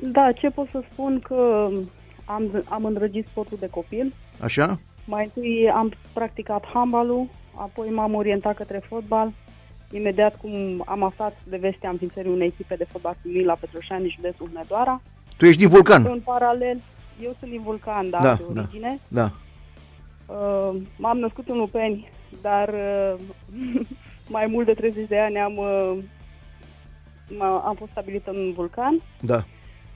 Da, ce pot să spun că am, am îndrăgit sportul de copil. Așa? Mai întâi am practicat handbalul, apoi m-am orientat către fotbal. Imediat cum am aflat de vestea înființării unei echipe de fotbal feminin la Petroșani, județul Hunedoara. Tu ești din Vulcan? În paralel, eu sunt din Vulcan, da, Da, de da. origine. Da. Uh, m-am născut în Lupeni, dar uh, mai mult de 30 de ani am, uh, m- am fost stabilită în Vulcan. Da.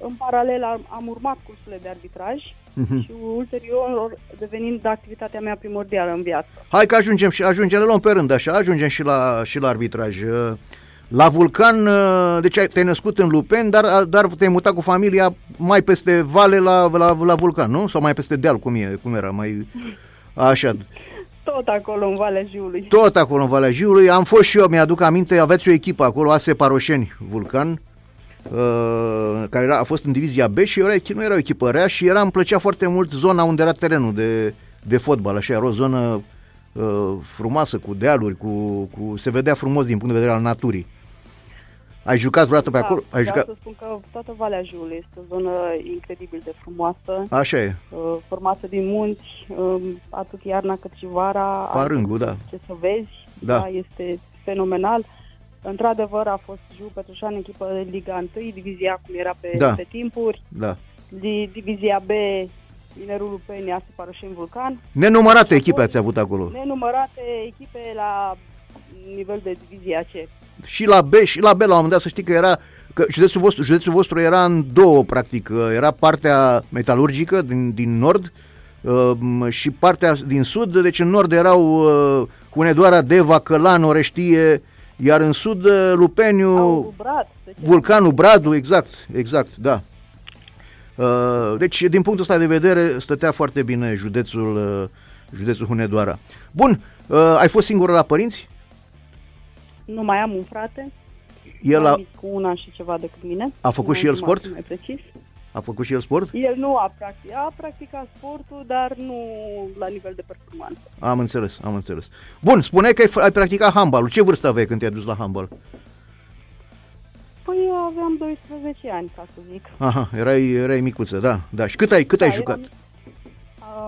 În paralel am, am urmat cursurile de arbitraj Mhm. și ulterior devenind activitatea mea primordială în viață. Hai că ajungem și ajungem, le luăm pe rând așa, ajungem și la, și la arbitraj. Uh, La Vulcan, uh, deci ai- te-ai născut în Lupen, dar, dar te-ai mutat cu familia mai peste vale la, la, la Vulcan, nu? Sau mai peste deal, cum, e, cum era? Mai... Așa. Tot acolo în Valea Jiului. Tot acolo în Valea Jiului. Am fost și eu, mi-aduc aminte, aveți o echipă acolo, ASE Paroșeni, Vulcan, uh, care era, a fost în divizia B și era, nu era o echipă rea și era, îmi plăcea foarte mult zona unde era terenul de, de fotbal. Așa, era o zonă uh, frumoasă, cu dealuri, cu, cu, se vedea frumos din punct de vedere al naturii. Ai jucat vreodată pe Da, acolo? Ai vreau jucat? să spun că toată Valea Jiului este o zonă incredibil de frumoasă, Așa e. uh, formată din munți, um, atât iarna cât și vara. Parângul, Ai da. Ce să vezi, Da. este fenomenal. Într-adevăr a fost Jiu Petroșani, echipă de Liga 1, divizia cum era pe, Da. pe timpuri, Da. Di- divizia B, Inerul Lupeni, Ase Paroșeni Vulcan, Nenumărate echipe ați avut acolo. nenumărate echipe la nivel de divizia C. și la B și la B la un moment dat să știi că era că județul vostru, județul vostru era în două practic, era partea metalurgică din, din nord uh, și partea din sud, deci în nord erau uh, Hunedoara, Deva, Călan, Oreștie, iar în sud uh, Lupeniu, Au Brad, deci Vulcanul, Bradu, exact, exact, da. Uh, Deci, din punctul ăsta de vedere, stătea foarte bine județul, uh, județul Hunedoara. Bun, uh, ai fost singură la părinți? nu mai am un frate, El mai a, mic cu un an și ceva decât mine. A făcut Mai și el jumătate, sport? Mai precis. A făcut și el sport? El nu a practicat, a practicat sportul, dar nu la nivel de performanță. Am înțeles, am înțeles. Bun, spuneai că ai, f- ai practicat handbalul. Ce vârstă aveai când te-ai dus la handbal? Păi eu aveam 12 ani, ca să zic. Aha, erai, erai micuță, da, da. Și cât ai, cât Da, ai jucat? eram-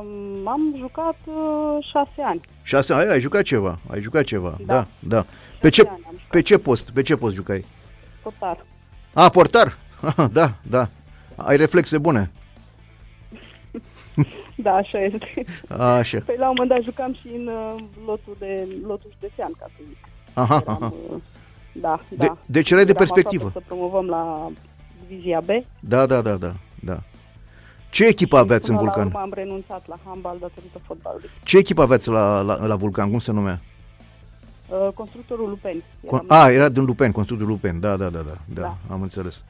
Um, am jucat uh, șase ani. Șase ani, ai jucat ceva, ai jucat ceva, da, Da. da. Pe ce, ani am jucat. pe ce post, pe ce post jucai? Portar. A, portar? Aha, da, da. Ai reflexe bune. Da, așa este. Așa. Păi la un moment dat jucam și în uh, lotul de lotul județean, ca să zic. Aha, Eram, aha. uh, da, De, da. deci erai de Eram perspectivă. aproape Să promovăm la divizia B. Da, da, da, da, da. Ce echipă aveați în Până La Vulcan? urmă am renunțat la handbal datorită fotbalului. Ce echipă aveați la, la, la Vulcan? Cum se numea? Uh, constructorul Lupeni. Con- Eram- A, era din Lupen, constructul Lupen. Da, da, da, da, da, Da. am înțeles.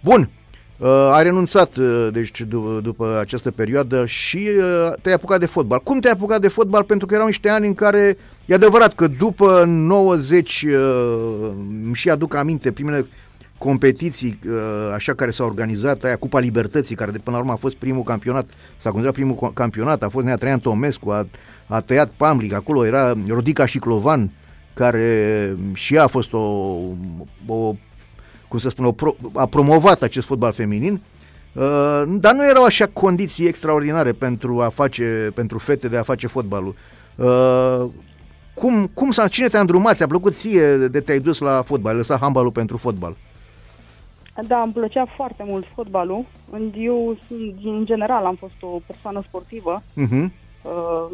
Bun, uh, ai renunțat uh, deci, d- după această perioadă și uh, te-ai apucat de fotbal. Cum te-ai apucat de fotbal? Pentru că erau niște ani în care, e adevărat că după 90, uh, îmi și aduc aminte, primele competiții uh, așa care s-au organizat, aia Cupa Libertății, care de până la urmă a fost primul campionat, s-a considerat primul co- campionat, a fost Nea Traian Tomescu, a, a tăiat Pamlic, acolo era Rodica și Clovan, care și ea a fost o, o cum să spun, o pro, a promovat acest fotbal feminin, uh, dar nu erau așa condiții extraordinare pentru a face, pentru fete de a face fotbalul. Uh, cum, cum s-a, cine te-a îndrumat? Ți-a plăcut ție de te-ai dus la fotbal, ai lăsat handbalul pentru fotbal? Da, îmi plăcea foarte mult fotbalul. Eu, sunt- în general, am fost o persoană sportivă. Uh-huh. Uh,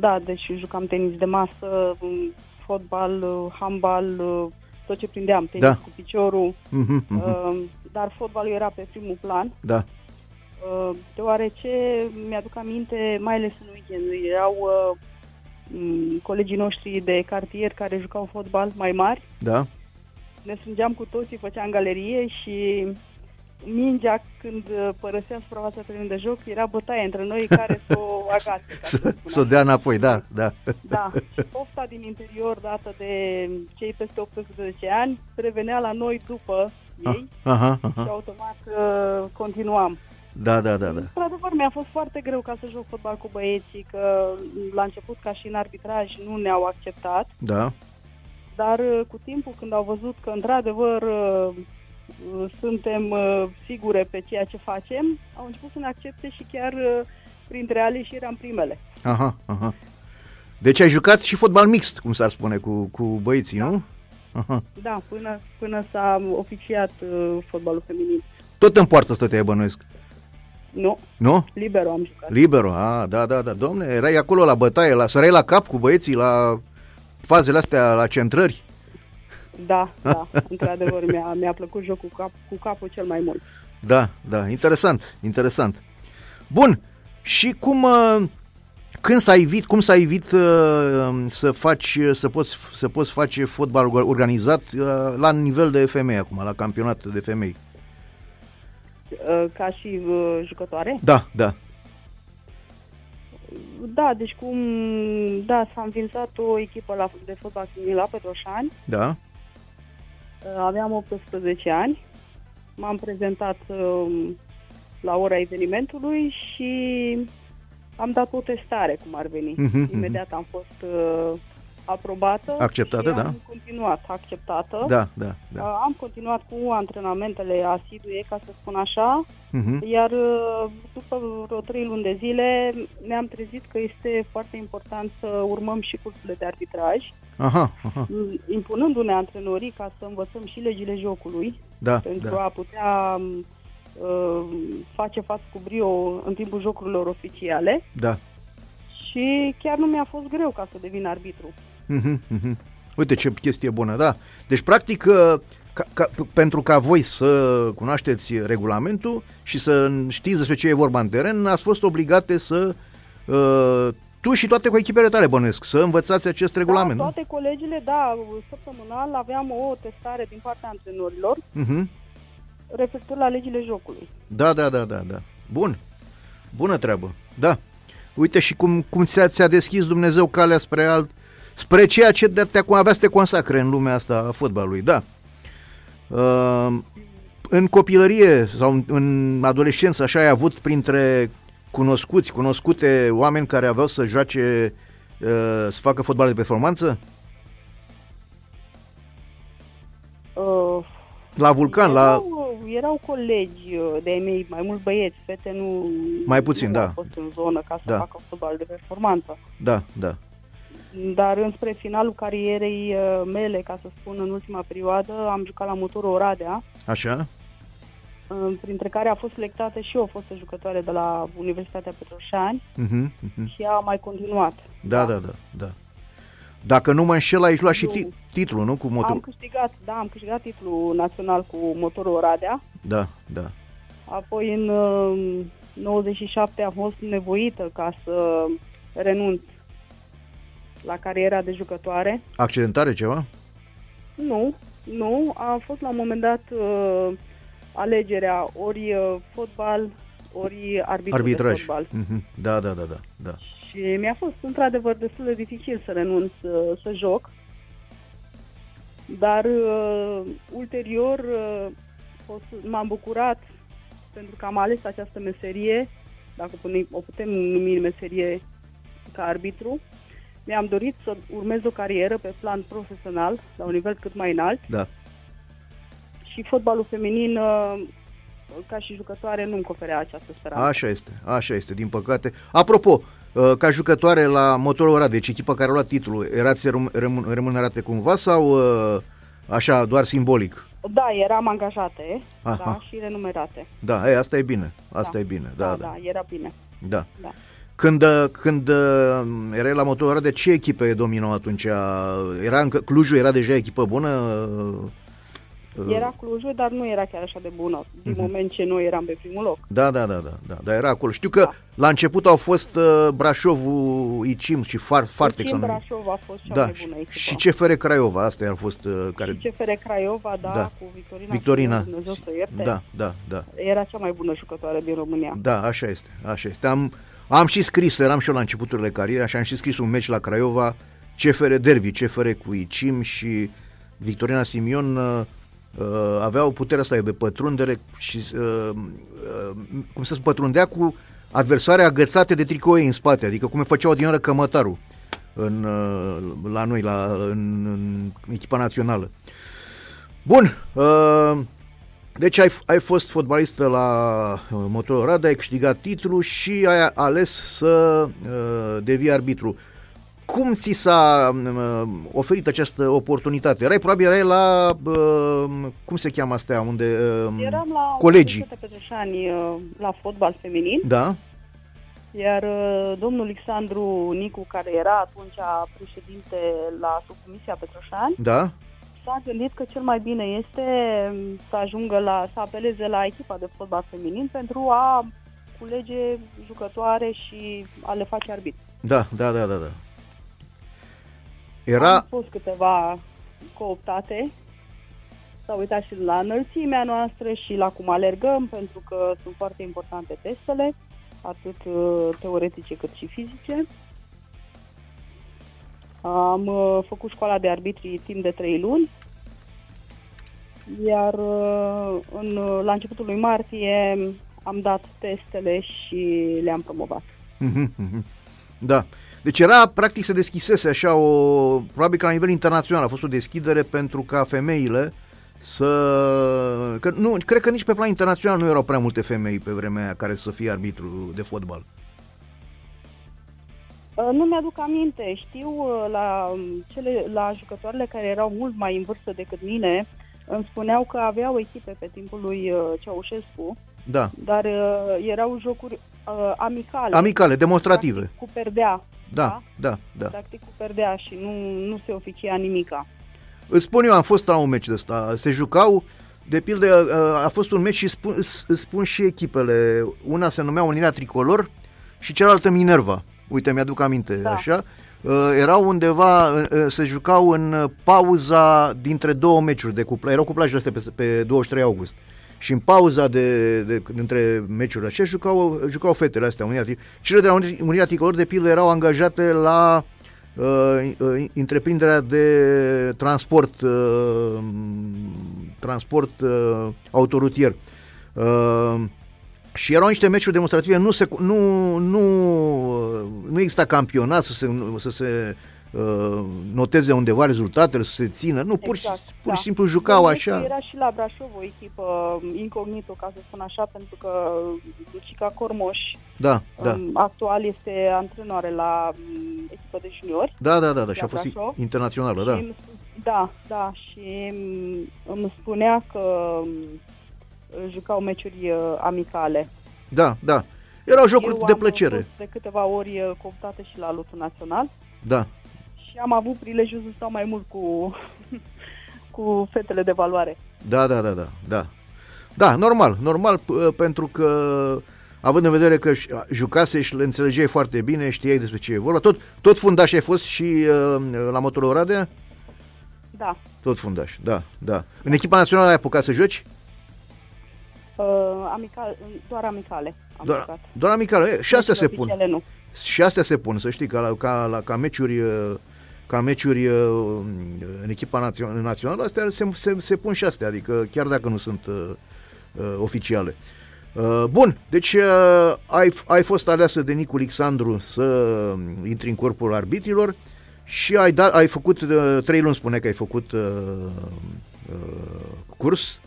Da, deci jucam tenis de masă, um, fotbal, uh, handbal, uh, tot ce prindeam, tenis Da. cu piciorul. Uh-huh. uh-huh. Uh, Dar fotbalul era pe primul plan, Da. uh, deoarece mi-aduc aminte, mai ales în weekend, erau uh, m, colegii noștri de cartier care jucau fotbal mai mari. Da. ne strângeam cu toții, făceam galerie și mingea când uh, părăsea suprafața terenului de joc era bătaie între noi care să o agate. ca să Să, spun să o așa. dea înapoi, da, da. Da, și pofta din interior dată de cei peste 18 ani revenea la noi după ei Aha, și aha. automat uh, continuam. Da, da, da, da. Într-adevăr, mi-a fost foarte greu ca să joc fotbal cu băieții, că la început, ca și în arbitraj, nu ne-au acceptat. Da. Dar uh, cu timpul, când au văzut că într-adevăr uh, uh, suntem uh, sigure pe ceea ce facem, au început să ne accepte și chiar uh, printre ale și eram primele. Aha, aha. Deci ai jucat și fotbal mixt, cum s-ar spune, cu, cu băieții, Da. nu? Aha. Da, până, până s-a oficiat uh, fotbalul feminin. Tot în poartă stăteai bănuiesc, Nu, nu? libero am jucat. Libero, a, da, da, da, domne, erai acolo la bătaie, la, sărai la cap cu băieții, la fazele astea, la centrări? Da, da, într-adevăr mi-a, mi-a plăcut jocul cu, cap, cu capul cel mai mult. Da, da, interesant, interesant. Bun, și cum, uh, când s-a evit, cum s-a evit uh, să faci, să poți, să poți face fotbal organizat uh, la nivel de femei acum, la campionat de femei? Uh, Ca și uh, jucătoare? Da, da, Da, deci cum, da, s-a înființat o echipă la, de fotbal feminin la Petroșani. da, Uh, Aveam 18 ani. M-am prezentat um, la ora evenimentului și am dat o testare, cum ar veni. Mhm, mhm. Imediat am fost uh, aprobată. Acceptată, și da. am continuat acceptată. da, da, Uh, da. Am continuat cu antrenamentele asidue, ca să spun așa, Mhm. iar uh, după vreo trei luni de zile ne-am trezit că este foarte important să urmăm și cursurile de arbitraj, Aha, aha, impunându-ne antrenorii ca să învățăm și legile jocului, da, pentru da. a putea uh, face față cu brio în timpul jocurilor oficiale Da. și chiar nu mi-a fost greu ca să devin arbitru. Mhm, mhm. Uite ce chestie bună, da. Deci, practic, uh, ca, ca, pentru ca voi să cunoașteți regulamentul și să știți despre ce e vorba în teren, ați fost obligate să uh, tu și toate cu echipele tale, bănuiesc, să învățați acest regulament, da, nu? toate colegile, da, săptămânal aveam o testare din partea antrenorilor Mhm. referitor la legile jocului. Da, da, da, da, da. Bun. Bună treabă. Da. Uite și cum, cum ți-a, ți-a deschis Dumnezeu calea spre alt, spre ceea ce de te avea să te consacre în lumea asta a fotbalului, da. Uh, în copilărie sau în, în adolescență, așa ai avut printre cunoscuți, cunoscute oameni care aveau să joace, uh, să facă fotbal de performanță? Uh, La Vulcan, la... erau, erau colegi uh, de-ai mei, mai mulți băieți, fete nu, Mai puțin, nu da. au fost în zonă ca să Da. facă fotbal de performanță. Da, da. Dar înspre finalul carierei uh, mele, ca să spun, în ultima perioadă, am jucat la motorul Oradea, Așa? uh, printre care a fost selectată și o fostă jucătoare de la Universitatea Petroșani Mhm, mhm. și a mai continuat. Da, da, da, da. Dacă nu mă înșel, ai luat și Nu. ti- titlul, nu? Cu Am motorul. câștigat, da, am câștigat titlul național cu motorul Oradea. Da, da. Apoi în uh, 97 am fost nevoită ca să renunț la cariera de jucătoare. Accidentare ceva? Nu, nu. A fost la un moment dat uh, alegerea ori uh, fotbal, ori arbitru de Arbitraj. fotbal. Mhm. Da, da, da, da, da. Și mi-a fost într-adevăr destul de dificil să renunț uh, să joc. Dar uh, ulterior uh, fost- m-am bucurat pentru că am ales această meserie, dacă pune- o putem numi meserie ca arbitru. Mi-am dorit să urmez o carieră pe plan profesional, la un nivel cât mai înalt Da. și fotbalul feminin, uh, ca și jucătoare, nu-mi oferea această speranță. Așa este, așa este, din păcate. Apropo, uh, ca jucătoare la Motorul Oradea, deci echipa care a luat titlul, erați rem- rem- remunerate cumva sau uh, așa, doar simbolic? Da, eram angajate Aha. da, și renumerate. Da, e, asta e bine, asta Da. e bine, da, da, da. da, era bine. da. Da. Când, uh, când uh, erai la Motorul Oradea, ce echipe dominau atunci? Era încă, Clujul era deja echipă bună? Uh, Era Clujul, dar nu era chiar așa de bună, din Mhm. moment ce noi eram pe primul loc. Da, da, da, da, da, da, era acolo. Știu că Da. la început au fost uh, Brașovul, Icim și Far, Fartex. și în s-au numit. Brașov a fost cea Da, mai și, bună echipă. și CFR Craiova, astea au fost uh, care... Și CFR Craiova, da, Da. cu Victorina, Victorina. Simion, Dumnezeu să o ierte, Da, da, da, era cea mai bună jucătoare din România. da, așa este, așa este. Am, am și scris, eram și eu la începuturile carierei, și am și scris un meci la Craiova, CFR Derby, CFR cu Icim și Victorina Simion uh, uh, aveau puterea asta de pătrundere și uh, uh, cum să se pătrundea cu adversare agățate de tricoe în spate, adică cum făceau din oră cămătarul în, uh, la noi, la, în, în echipa națională. Bun, uh, Deci ai, ai fost fotbalistă la uh, Motorul Rada, ai câștigat titlu și ai ales să uh, devii arbitru. Cum ți s-a uh, oferit această oportunitate? Erai probabil erai la, uh, cum se cheamă astea, unde uh, Eram la colegii. Universitatea Petrășani uh, la fotbal feminin, Da? iar uh, domnul Alexandru Nicu, care era atunci președinte la subcomisia Petrășani, Da? S-a gândit că cel mai bine este um, să ajungă la, să apeleze la echipa de fotbal feminin pentru a culege jucătoare și a le face arbitru. Da, da, da, da, da. Era, Am fost câteva cooptate. S-a uitat și la înălțimea noastră și la cum alergăm, pentru că sunt foarte importante testele, atât uh, teoretice cât și fizice. Am uh, făcut școala de arbitri timp de 3 luni, iar uh, în, uh, la începutul lui martie am dat testele și le-am promovat. Mhm, mhm. Da. Deci era, practic, se deschisese așa o, probabil că la nivel internațional a fost o deschidere pentru ca femeile să, că nu, cred că nici pe plan internațional nu erau prea multe femei pe vremea aia care să fie arbitru de fotbal. Uh, Nu mi-aduc aminte. Știu uh, la, um, cele, la jucătoarele care erau mult mai în vârstă decât mine, îmi spuneau că aveau echipe pe timpul lui uh, Ceaușescu, Da. dar uh, erau jocuri uh, amicale. Amicale, demonstrative. Practic cu perdea. Da, da, da. Practic cu perdea și nu, nu se oficia nimica. Îți spun eu, am fost la un meci de ăsta. Se jucau, de pildă, a fost un meci și spun, îți spun și echipele. Una se numea Unirea Tricolor și cealaltă Minerva. Uite, mi-aduc aminte, Da. așa. Uh, Erau undeva, uh, se jucau în pauza dintre două meciuri de cupla. Erau cuplajele astea pe, pe 23 august. Și în pauza de, de, dintre meciurile aceea jucau, jucau fetele astea. Unirea, Tri- Cele de la Uni- Unirea Tricolor, de pildă, erau angajate la uh, uh, întreprinderea de transport uh, transport uh, autorutier. Uh, și erau niște meciuri demonstrative, nu, se, nu, nu, nu exista campionat să se, să se uh, noteze undeva rezultatele, să se țină, nu, pur, Exact, și, pur da. și simplu jucau Bănuiesc că așa. Era și la Brașov o echipă um, incognito, ca să spun așa, pentru că Lucica Cormoș Da, da. um, actual este antrenoare la um, echipă de juniori. Da, da, da, da, și a la fost Brașov. internațională, Și da. îmi, da, da, și îmi, îmi spunea că um, jucau meciuri uh, amicale. Da, da. Erau jocuri Eu de am plăcere. fost de câteva ori uh, cooptată și la lotul național Da. și am avut prilejul să stau mai mult cu, cu fetele de valoare. Da, da, da, da, da. Da, normal, normal p- pentru că având în vedere că ș- jucase și le înțelegeai foarte bine, știai despre ce e vorba. Tot, tot fundaș ai fost și uh, la motorul Oradea? Da, Tot fundaș, da, da. În echipa națională ai apucat să joci? Uh, amical, doar amicale am Doar, jucat. doar amicale. E, Și astea se Meciurile pun. oficiale Nu. Și astea se pun, să știi, ca, la- ca, la, ca meciuri uh, ca meciuri uh, în echipa națională, națională astea se, se, se pun și astea, adică chiar dacă nu sunt uh, uh, oficiale. Uh, bun, deci uh, ai, ai fost aleasă de Nicu Alexandru să intri în corpul arbitrilor și ai, dat, ai făcut, uh, trei luni spune că ai făcut uh, uh, curs,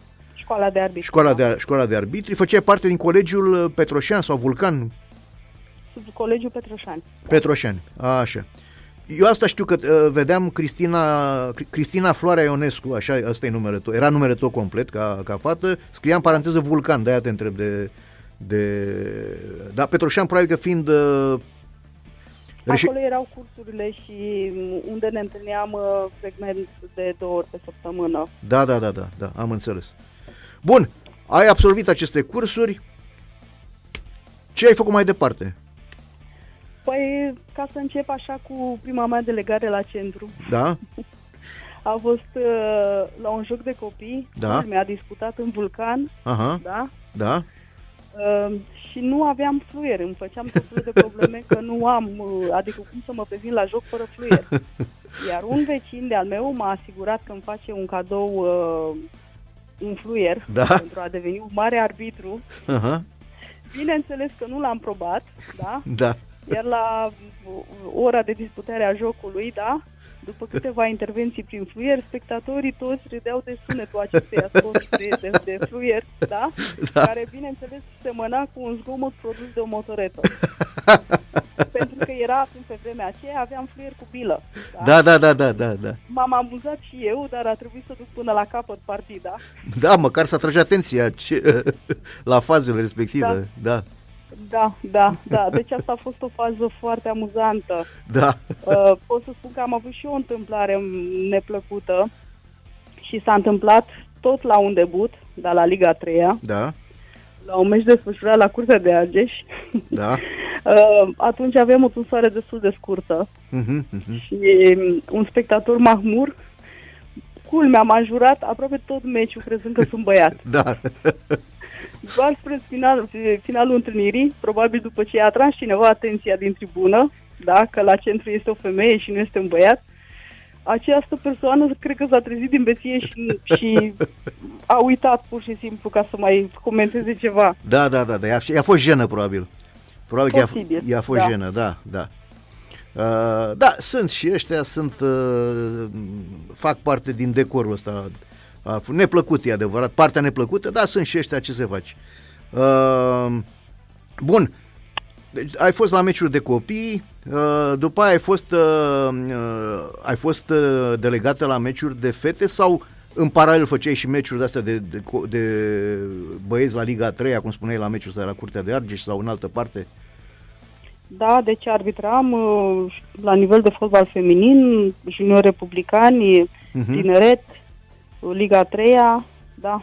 Școala de arbitru. școala da. de, școala de arbitri, făceai parte din colegiul Petroșan sau Vulcan, Sub Colegiul Petrășani. Petroșani, așa. Eu asta știu că uh, vedeam Cristina, Cri- Cristina Floarea Ionescu, așa, asta e numele tău, era numele tău complet ca, ca fată, scria în paranteză Vulcan, de-aia te întreb de... de da, Petroșan probabil că fiind... Uh, reșe- Acolo erau cursurile și m, unde ne întâlneam uh, frecvent de două ori pe săptămână. da, da, da, da, da, am înțeles. Bun, ai absolvit aceste cursuri, ce ai făcut mai departe? Păi, ca să încep așa cu prima mea delegare la centru, Da? a fost uh, la un joc de copii, Da. mi-a disputat în Vulcan, Aha, da? da? Uh, și nu aveam fluier, îmi făceam tot felul de probleme că nu am, uh, adică cum să mă prezint la joc fără fluier. Iar un vecin de-al meu m-a asigurat că îmi face un cadou, uh, un fluier, Da. pentru a deveni un mare arbitru. Aha, Bineînțeles că nu l-am probat, da? da. Iar la uh, ora de disputare a jocului, da, După câteva intervenții prin fluier, spectatorii toți râdeau de sunetul acestui ascult de, de, de fluier, da? Da. Care, bineînțeles, semăna cu un zgomot produs de o motoretă. Pentru că era atunci pe vremea aceea, aveam fluier cu bilă. Da, da, da, da, da, da. M-am amuzat și eu, dar a trebuit să duc până la capăt partida. Da, măcar să atrage atenția ce, la fazele respective. Da, Da, da, da. Deci asta a fost o fază foarte amuzantă. da. Uh, pot să spun că am avut și eu o întâmplare neplăcută și s-a întâmplat tot la un debut, dar la Liga 3 Da, la un meci desfășurat la Curtea de Argeș. da. Uh, atunci aveam o tunsoare destul de scurtă Mhm, mhm. și um, un spectator mahmur culmea m-a jurat aproape tot meciul crezând că sunt băiat. Da, Doar spre final, finalul întâlnirii, probabil după ce a atras cineva atenția din tribună, da, că la centru este o femeie și nu este un băiat, această persoană cred că s-a trezit din beție și, și a uitat pur și simplu ca să mai comenteze ceva. da, da, da, da. I-a, i-a fost jenă, probabil. Probabil că i-a, Posibil, i-a fost da. jenă, da, da. Uh, da, sunt și ăștia, sunt, uh, fac parte din decorul ăsta. Uh, neplăcut, e adevărat, partea neplăcută, dar sunt și ăștia, ce se face. Uh, bun, deci ai fost la meciuri de copii, uh, după aia ai fost, uh, uh, ai fost uh, delegată la meciuri de fete sau în paralel făceai și meciuri de-astea de, de, co- de băieți la Liga 3, cum spuneai la meciul ăsta la Curtea de Argeș sau în altă parte? Da, deci arbitram uh, la nivel de fotbal feminin, junior republicani, Mhm. tineret, Liga 3 da.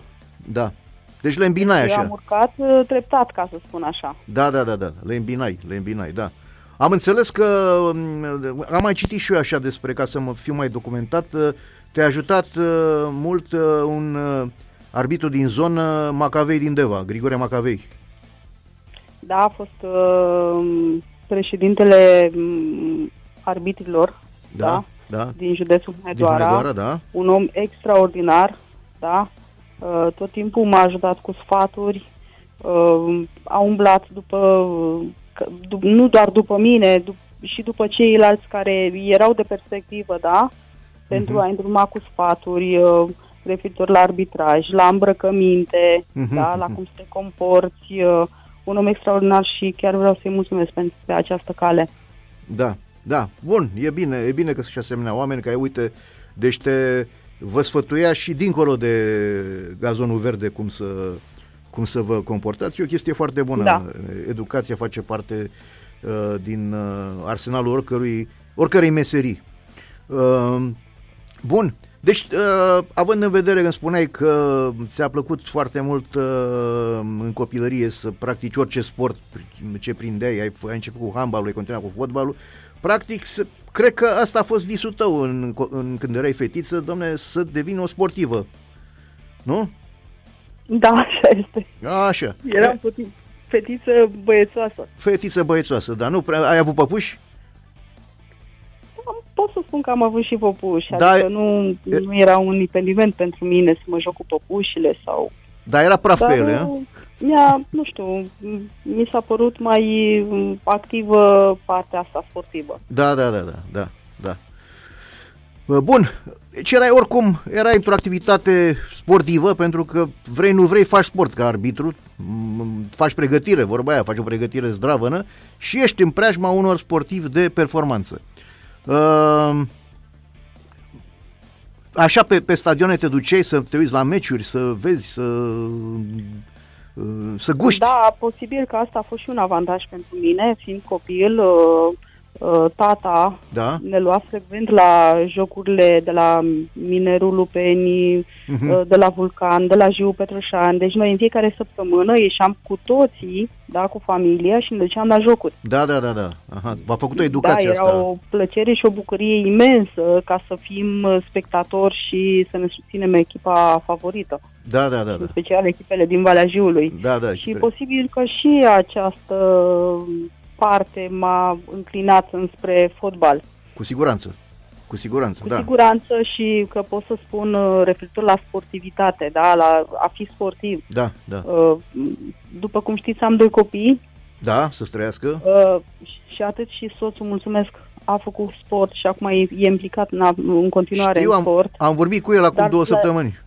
Da. Deci le îmbinai Eu am așa. urcat uh, treptat, ca să spun așa. Da, da, da, da. Le îmbinai, le îmbinai, da. Am înțeles că m, am mai citit și eu așa despre, ca să mă fiu mai documentat, uh, te-a ajutat uh, mult uh, un uh, arbitru din zonă, Macavei din Deva, Grigore Macavei. Da, a fost uh, președintele um, arbitrilor Da, Da. da. din județul Din Hunedoara, Hunedoara, da. un om extraordinar, da, uh, tot timpul m-a ajutat cu sfaturi, uh, a umblat după, că- du- nu doar după mine, dup- și după ceilalți care erau de perspectivă, da, pentru Mhm. a îndruma cu sfaturi uh, referitor la arbitraj, la îmbrăcăminte, Mhm, da, la mhm. cum să te comporți, uh, un om extraordinar și chiar vreau să-i mulțumesc pentru pe această cale. Da, da, bun, e bine, e bine că sunt și asemenea oameni care, uite, deci te vă sfătuia și dincolo de gazonul verde cum să, cum să vă comportați. E o chestie foarte bună. Da. Educația face parte uh, din uh, arsenalul oricărui, oricărei meserii. Uh, bun, deci, uh, având în vedere că îmi spuneai că ți-a plăcut foarte mult uh, în copilărie să practici orice sport ce prindeai, ai, ai început cu handbalul, ai continuat cu fotbalul, practic, să, cred că asta a fost visul tău în, în, când erai fetiță, domne, să devii o sportivă. Nu? Da, așa este. Așa. Eram feti- fetiță băiețoasă. Fetiță băiețoasă, dar nu prea, ai avut păpuși? Am- Pot să spun că am avut și păpuși, Da, adică nu, e- nu era un impediment pentru mine să mă joc cu păpușile sau... Dar era praf Dar pe ele, a? uh, mi-a, nu știu, m- mi s-a părut mai m, activă partea asta sportivă. Da, da, da, da, da, da. Bă, Bun, deci erai oricum, erai într-o activitate sportivă, pentru că vrei, nu vrei, faci sport ca arbitru, m- faci pregătire, vorba aia, faci o pregătire zdravănă și ești în preajma unor sportivi de performanță. Uh, așa pe, pe stadioane te duceai să te uiți la meciuri, să vezi, să, uh, să guști. Da, posibil că asta a fost și un avantaj pentru mine, fiind copil, uh, uh, tata Da? ne lua frecvent la jocurile de la Minerul Lupenii, Mhm. uh, de la Vulcan, de la Jiu Petroșan. Deci noi în fiecare săptămână ieșeam cu toții, da, cu familia și ne duceam la jocuri. Da, da, da, da. Aha. V-a făcut o educație da, era asta. o plăcere și o bucurie imensă ca să fim uh, spectatori și să ne susținem echipa favorită, Da, da, da, în da. special echipele din Valea Jiului. Da, da. Și posibil că și această parte m-a înclinat înspre fotbal. Cu siguranță. Cu siguranță, Cu da. siguranță și că pot să spun uh, referitor la sportivitate, da, la a fi sportiv. Da, da. Uh, După cum știți, am doi copii Da, să străiască. uh, și atât și soțul, mulțumesc, a făcut sport și acum e, e implicat în, în continuare Știu, în am, sport. am vorbit cu el acum Dar două la- săptămâni.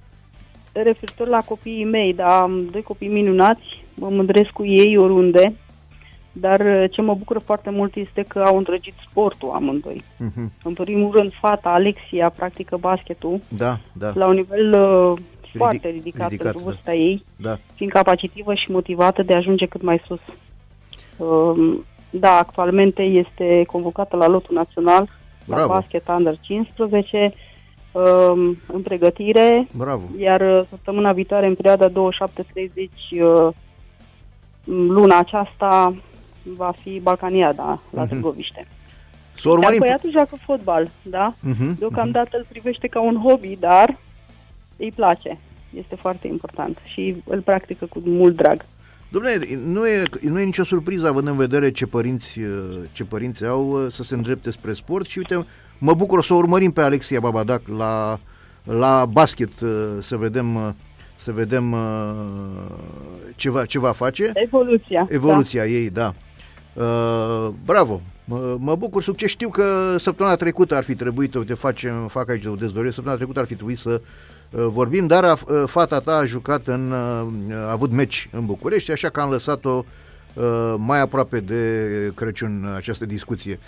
Referitor la copiii mei, da, am doi copii minunați, mă mândresc cu ei oriunde, dar uh, ce mă bucură foarte mult este că au îndrăgit sportul amândoi. Mhm. În primul rând, fata Alexia practică basketul Da, da, la un nivel uh, foarte ridicat, ridicat, pentru da. vârsta ei, da. fiind capacitivă și motivată de a ajunge cât mai sus. Um, Da, actualmente este convocată la lotul național Bravo. la basket under 15 um, în pregătire, Bravo. iar uh, săptămâna viitoare, în perioada 27-30, uh, luna aceasta va fi Balcaniada la Mhm. Târgoviște. Să Iar urmărim. băiatul joacă fotbal, da? Mhm, Deocamdată îl privește ca un hobby, dar îi place. Este foarte important și îl practică cu mult drag. Dom'le, nu e, nu e nicio surpriză având în vedere ce părinți, uh, ce părinți au uh, să se îndrepte spre sport și uite, mă bucur să o urmărim pe Alexia Babadac la, la basket uh, să vedem, uh, să vedem uh, ce va, ce va face. Evoluția. Evoluția ei, da. Uh, bravo! Mă, mă bucur succes. Știu că săptămâna trecută ar fi trebuit, uite, facem, fac aici o dezvăluire, săptămâna trecută ar fi trebuit să uh, vorbim, dar a, uh, fata ta a jucat în, uh, a avut meci în București, așa că am lăsat-o uh, mai aproape de Crăciun uh, această discuție.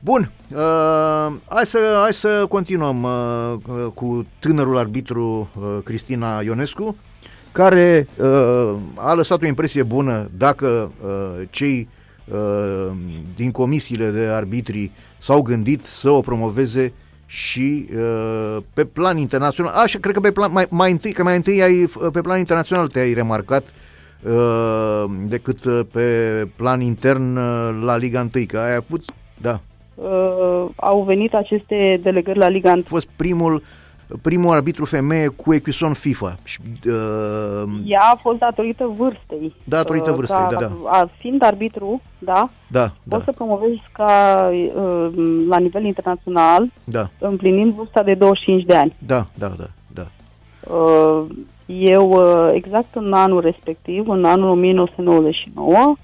Bun, uh, hai, să, hai să continuăm uh, cu tânărul arbitru uh, Cristina Ionescu, care uh, a lăsat o impresie bună dacă uh, cei uh, din comisiile de arbitri s-au gândit să o promoveze și uh, pe plan internațional, așa, cred că pe plan, mai, mai întâi, că mai întâi ai, pe plan internațional te-ai remarcat uh, decât uh, pe plan intern uh, la Liga 1, că ai avut, da, Uh, au venit aceste delegări la Liga 1. a fost primul primul arbitru femeie cu ecuison FIFA. Și, uh, Ea a fost datorită vârstei. Datorită Uh, vârstei, ca, da, da. A, fiind arbitru, da, da, poți să da, promovezi ca uh, la nivel internațional, da, împlinind vârsta de 25 de ani. da, da, da, da. Uh, eu, uh, exact în anul respectiv, în anul 1999,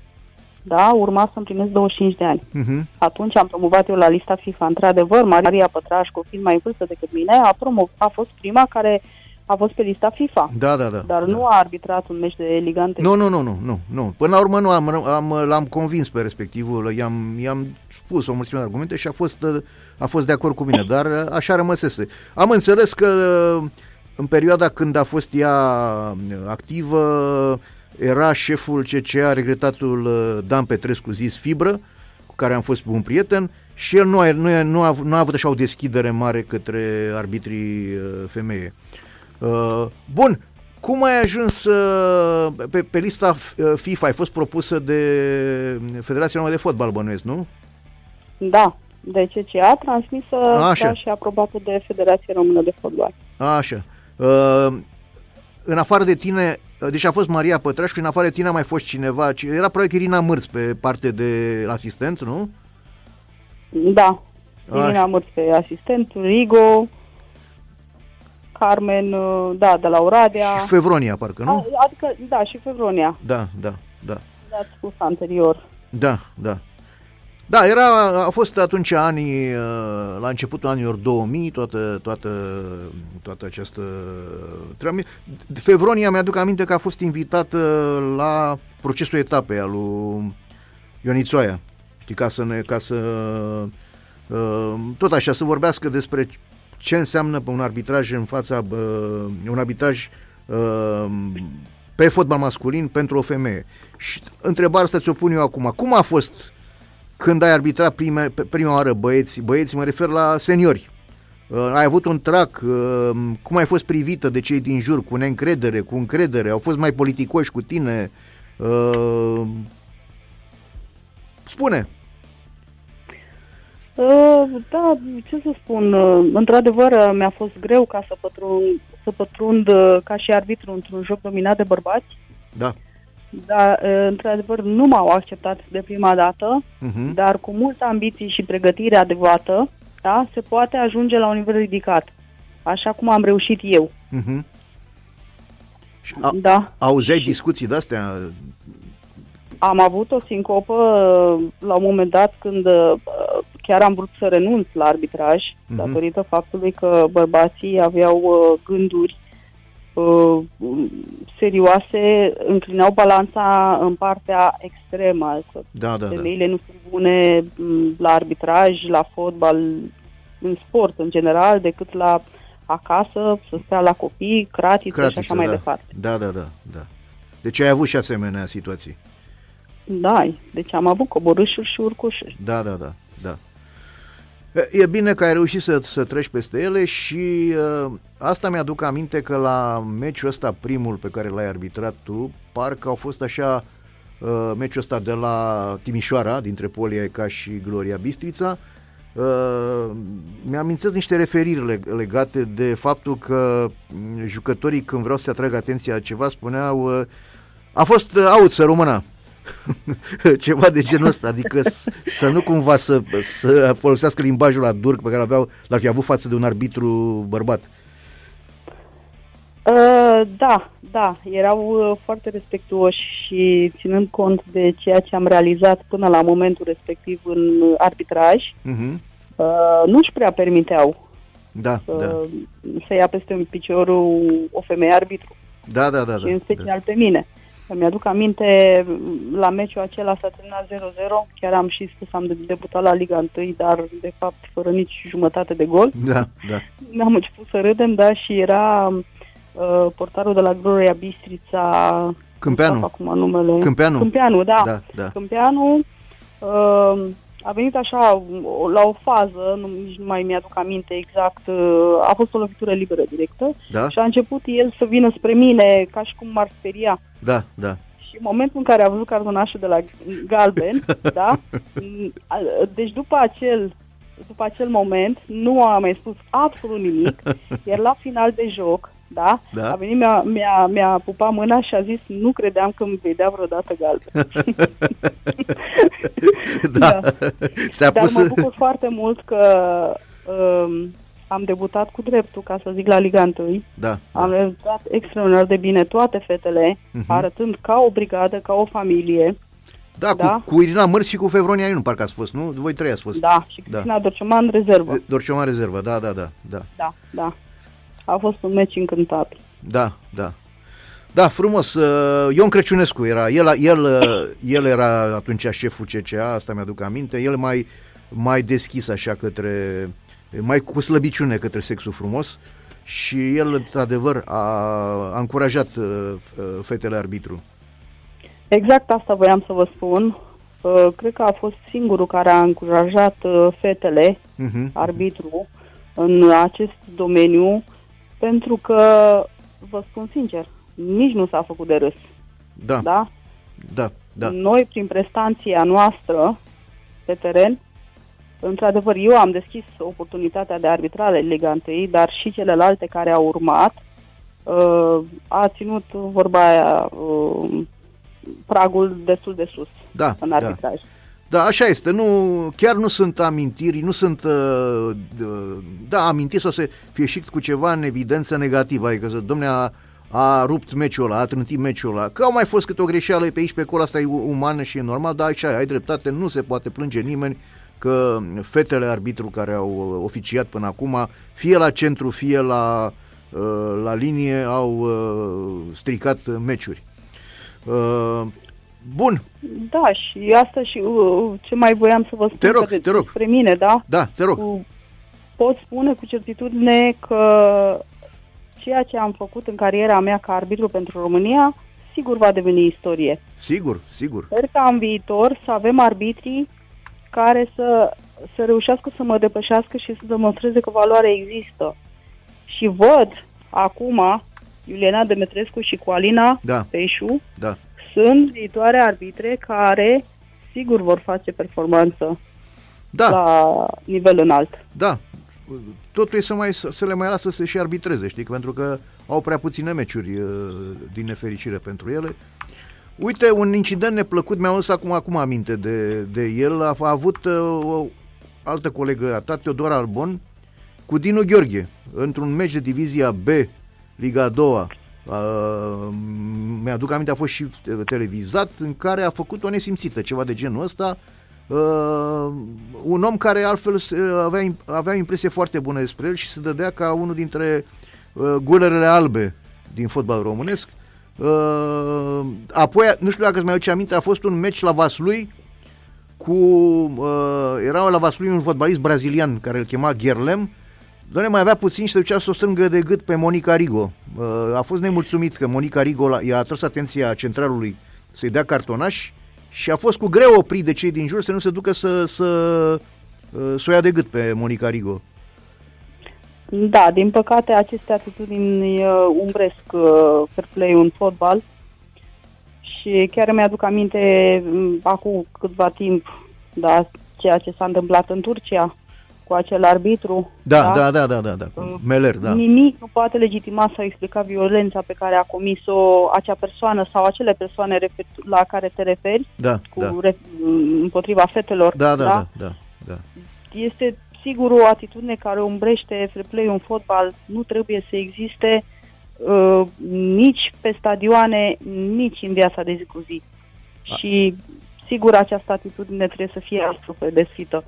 da, urma să împlinesc 25 de ani. Mhm. Atunci am promovat eu la lista FIFA. Într-adevăr, Maria Pătrașcu, fiind mai în vârstă decât mine, a, promov- a fost prima care a fost pe lista FIFA. Da, da, da. Dar da. nu a arbitrat un meci de ligante. Nu, nu, nu, nu, nu, nu. Până la urmă nu am, am l-am convins pe respectivul, i-am, i-am spus o mulțime de argumente și a fost, uh, a fost de acord cu mine, dar uh, așa rămăsese. Am înțeles că uh, în perioada când a fost ea uh, activă, era șeful CCA, regretatul uh, Dan Petrescu, zis Fibră, cu care am fost bun prieten, și el nu a, nu, a, nu, a, nu a avut așa o deschidere mare către arbitrii uh, femeie. Uh, bun, cum ai ajuns uh, pe, pe lista uh, FIFA? Ai fost propusă de Federația Română de Fotbal, bănuiesc, nu? Da, de CCA, transmisă Așa. da, și aprobată de Federația Română de Fotbal. Așa. Uh, în afară de tine, uh, deci a fost Maria Pătrașcu, în afară de tine a mai fost cineva, ci- era probabil Irina Mârț pe parte de asistent, nu? Da, Așa. Irina Mărț pe asistent, Rigo, Carmen, uh, da, de la Oradea. Și Fevronia, parcă, nu? A, adică, da, și Fevronia, Da, da, da. ați spus anterior. Da, da. Da, era, a fost atunci anii, uh, la începutul anilor 2000, toată, toată, toată această treabă. Fevronia mi-aduc aminte că a fost invitată la procesul etapei al lui Ionițoaia. Știi, ca să ne, ca să, uh, tot așa, să vorbească despre ce înseamnă pe un arbitraj în fața, uh, un arbitraj uh, pe fotbal masculin pentru o femeie. Și întrebarea asta ți-o pun eu acum. Cum a fost când ai arbitrat prime, pe prima oară băieți, băieți mă refer la seniori, uh, ai avut un trac, uh, cum ai fost privită de cei din jur, cu neîncredere, cu încredere, au fost mai politicoși cu tine, uh, spune. Uh, da, ce să spun, uh, într-adevăr uh, mi-a fost greu ca să pătrund, să pătrund uh, ca și arbitru într-un joc dominat de bărbați, Da. Dar uh, într-adevăr nu m-au acceptat de prima dată, Uh-huh. dar cu multă ambiție și pregătire adecvată, da, se poate ajunge la un nivel ridicat, așa cum am reușit eu. Uh-huh. Și a, Da, auzeai Și- discuții de-astea? am avut o sincopă uh, la un moment dat când uh, chiar am vrut să renunț la arbitraj, Mhm. datorită faptului că bărbații aveau uh, gânduri uh, serioase, înclinau balanța în partea extremă, că Da, da, da. femeile nu sunt bune m, la arbitraj, la fotbal, în sport în general, decât la acasă, să stea la copii, cratiță, și Cratiță, așa mai da. departe. Da, da, da, da. Deci ai avut și asemenea situații. Da, deci am avut coborâșuri și urcușuri. Da, da, da, da. E- E bine că ai reușit să, să treci peste ele și uh, asta mi-aduc aminte că la meciul ăsta, primul pe care l-ai arbitrat tu, parcă au fost așa uh, meciul ăsta de la Timișoara, dintre Polia Eca și Gloria Bistrița, uh, mi-amintesc niște referiri leg- legate de faptul că m, jucătorii când vreau să atrag atenția la ceva spuneau uh, a fost uh, aut să româna ceva de genul ăsta, adică s- să nu cumva să, să folosească limbajul la dur pe care aveau, l-ar fi avut față de un arbitru bărbat. Uh, da, da, erau uh, foarte respectuoși și ținând cont de ceea ce am realizat până la momentul respectiv în uh, arbitraj, Uh-huh. uh, nu-și prea permiteau Da, să, da, să ia peste un piciorul o femeie arbitru. da, da, da, și în da, da. special pe mine. Mi-aduc aminte, la meciul acela s-a terminat 0-0, chiar am și spus, am de- debutat la Liga 1, dar de fapt fără nici jumătate de gol. Da, da, Am început să râdem, da, și era uh, portarul de la Gloria Bistrița, nu Câmpeanu, acum numele. Câmpeanu, Câmpeanu, da. da, da, Câmpeanu uh, a venit așa o- la o fază, nu, nici nu mai mi-aduc aminte exact, uh, a fost o lovitură liberă directă da, și a început el să vină spre mine ca și cum m-ar speria. da, da, Și în momentul în care a văzut cartonașul de la galben, da? m, a- Deci după acel, după acel moment nu a mai spus absolut nimic, iar la final de joc, da? Da. A venit, mi-a, mi-a, mi-a pupat mâna și a zis nu credeam că îmi vedea vreodată galben. da. Ți-a Dar pus... mă bucur foarte mult că um, am debutat cu dreptul, ca să zic, la Liga 1. Da, Am da, rezultat extraordinar de bine toate fetele, Mhm. arătând ca o brigadă, ca o familie. da, da. Cu, cu Irina Mărți și cu Fevronia nu parcă ați fost, nu? Voi trei ați fost. Da, și Da. Cristina Dorcioman rezervă. Dorcioma rezervă, da, da, da, da. Da, da. A fost un meci încântabil. Da, da. Da, frumos. Uh, Ion Crăciunescu era, el, el, uh, el era atunci șeful CCA, asta mi-aduc aminte, el mai, mai deschis așa către, mai cu slăbiciune către sexul frumos și el, într-adevăr, a, a încurajat uh, uh, fetele arbitru. Exact asta voiam să vă spun. Uh, Cred că a fost singurul care a încurajat uh, fetele, Uh-huh. arbitru, în acest domeniu, pentru că, vă spun sincer, nici nu s-a făcut de râs. Da, Da? da, da, Noi, prin prestanția noastră pe teren, într-adevăr, eu am deschis oportunitatea de arbitrare în Liga 1, dar și celelalte care au urmat, uh, a ținut vorba aia, uh, pragul destul de sus da, în da. arbitraj. Da, așa este. Nu, chiar nu sunt amintiri, nu sunt, uh, uh, da, amintiri sau să fie și cu ceva în evidență negativă, adică să, domne, a, a rupt meciul ăla, a trântit meciul ăla, că au mai fost câte o greșeală pe aici, pe acolo, asta e u- umană și e normal, dar așa, ai dreptate, nu se poate plânge nimeni că fetele arbitru care au uh, oficiat până acum, fie la centru, fie la, uh, la linie, au uh, stricat meciuri. Uh, Bun, Da, și asta și uh, ce mai voiam să vă spun Te rog, că de- te rog. despre mine, da? da, te rog. Cu, pot spune cu certitudine că ceea ce am făcut în cariera mea ca arbitru pentru România, sigur va deveni istorie. Sigur, sigur. Sper ca în viitor să avem arbitrii care să, să reușească să mă depășească și să demonstreze că valoarea există. Și văd acum Iuliana Demetrescu și cu Alina Da, Peșu da. Sunt viitoare arbitre care sigur vor face performanță Da, la nivel înalt. da. Totul e să, mai, să le mai lasă să și arbitreze, știi? Pentru că au prea puține meciuri uh, din nefericire pentru ele. Uite, un incident neplăcut, mi-am adus acum, acum aminte de, de el. A, a avut uh, o altă colegă a ta, Teodora Albon, cu Dinu Gheorghe, într-un meci de divizia B, Liga a doua. Uh, mi-aduc aminte, a fost și uh, televizat, în care a făcut o nesimțită, ceva de genul ăsta, Uh, un om care altfel uh, avea, avea impresie foarte bună despre el și se dădea ca unul dintre uh, gulerele albe din fotbal românesc. Uh, apoi, nu știu dacă îți mai aduce aminte, a fost un meci la Vaslui cu, uh, era la Vaslui un fotbalist brazilian care îl chema Gherlem, Doamne, mai avea puțin și se ducea să o strângă de gât pe Monica Rigo. Uh, a fost nemulțumit că Monica Rigo i-a atras atenția centralului să-i dea cartonaș și a fost cu greu oprit de cei din jur să nu se ducă să, să, uh, să o ia de gât pe Monica Rigo. Da, din păcate aceste atitudini uh, umbresc uh, fair play în fotbal și chiar mi-aduc aminte um, acum câtva timp da, ceea ce s-a întâmplat în Turcia cu acel arbitru. Da, da, da, da, da, da, da. Meler, da. Nimic nu poate legitima sau explica violența pe care a comis-o acea persoană sau acele persoane la care te referi da, cu da. Re- împotriva fetelor. Da, da, da, da, da. Este sigur o atitudine care umbrește free play în fotbal. Nu trebuie să existe uh, nici pe stadioane, nici în viața de zi cu zi. A. Și sigur această atitudine trebuie să fie astfel pedesită.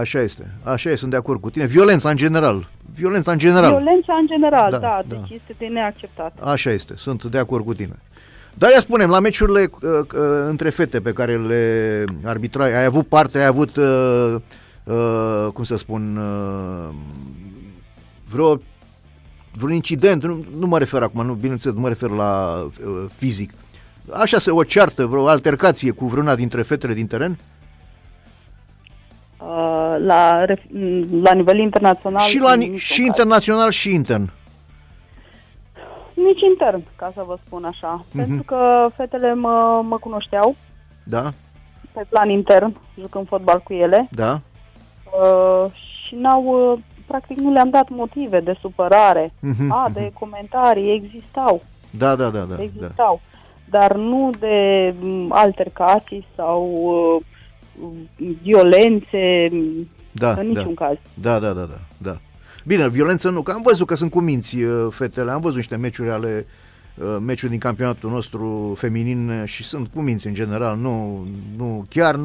Așa este, așa este, sunt de acord cu tine. Violența în general, violența în general. Violența în general, da, da, da. deci este de neacceptat. Așa este, sunt de acord cu tine. Dar ia spunem, la meciurile uh, uh, între fete pe care le arbitrai, ai avut parte, ai avut, uh, uh, cum să spun, uh, vreo, vreun incident, nu, nu mă refer acum, nu, bineînțeles, nu mă refer la uh, fizic. Așa se o ceartă, vreo altercație cu vreuna dintre fetele din teren? Uh, Uh, la, la nivel internațional. Și, la, și internațional și intern. Nici intern, ca să vă spun așa. Uh-huh. Pentru că fetele mă, mă cunoșteau. Da. Pe plan intern, jucând fotbal cu ele. Da. Uh, și n-au, uh, practic nu le-am dat motive de supărare. Uh-huh. A, de comentarii, existau. Da, da, da. da existau. Da. Dar nu de mm, altercații sau uh, violențe, da, în niciun da. caz. Da, da, da, da, da. Bine, violență nu, că am văzut că sunt cu minți uh, fetele, am văzut niște meciuri ale uh, meciuri din campionatul nostru feminin și sunt cu minți în general, nu, nu chiar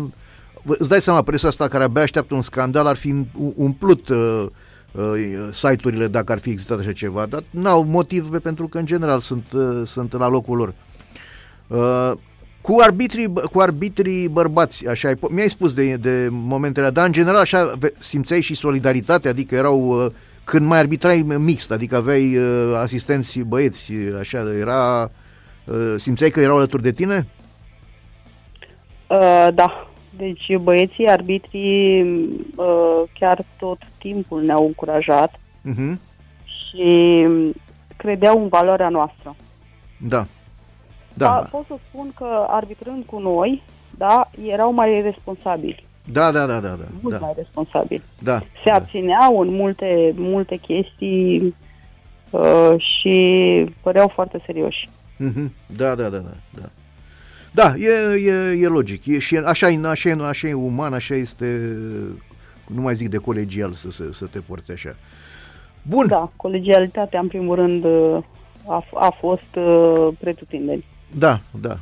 îți dai seama, presa asta care abia așteaptă un scandal ar fi umplut uh, uh, site-urile dacă ar fi existat așa ceva, dar n-au motiv pentru că în general sunt, uh, sunt la locul lor. Uh, cu arbitrii, cu arbitrii bărbați, așa, mi-ai spus de, de momentele, dar în general așa simțeai și solidaritate, adică erau, uh, când mai arbitrai mixt, adică aveai uh, asistenți băieți, așa, era, uh, simțeai că erau alături de tine? Uh, da, deci băieții arbitrii uh, chiar tot timpul ne-au încurajat uh-huh. și credeau în valoarea noastră. Da. Da. da. Pot să spun că arbitrând cu noi, da, erau mai responsabili. Da, da, da, da. da Mult da. mai responsabili. Da. Se da. abțineau în multe, multe chestii uh, și păreau foarte serioși. Mm-hmm. Da, da, da, da. da. Da, e, e, e logic. E, și așa, e, așa, e, așa e uman, așa este, nu mai zic de colegial să, să, să te porți așa. Bun. Da, colegialitatea, în primul rând, a, a fost uh, pretutindeni. Da, da.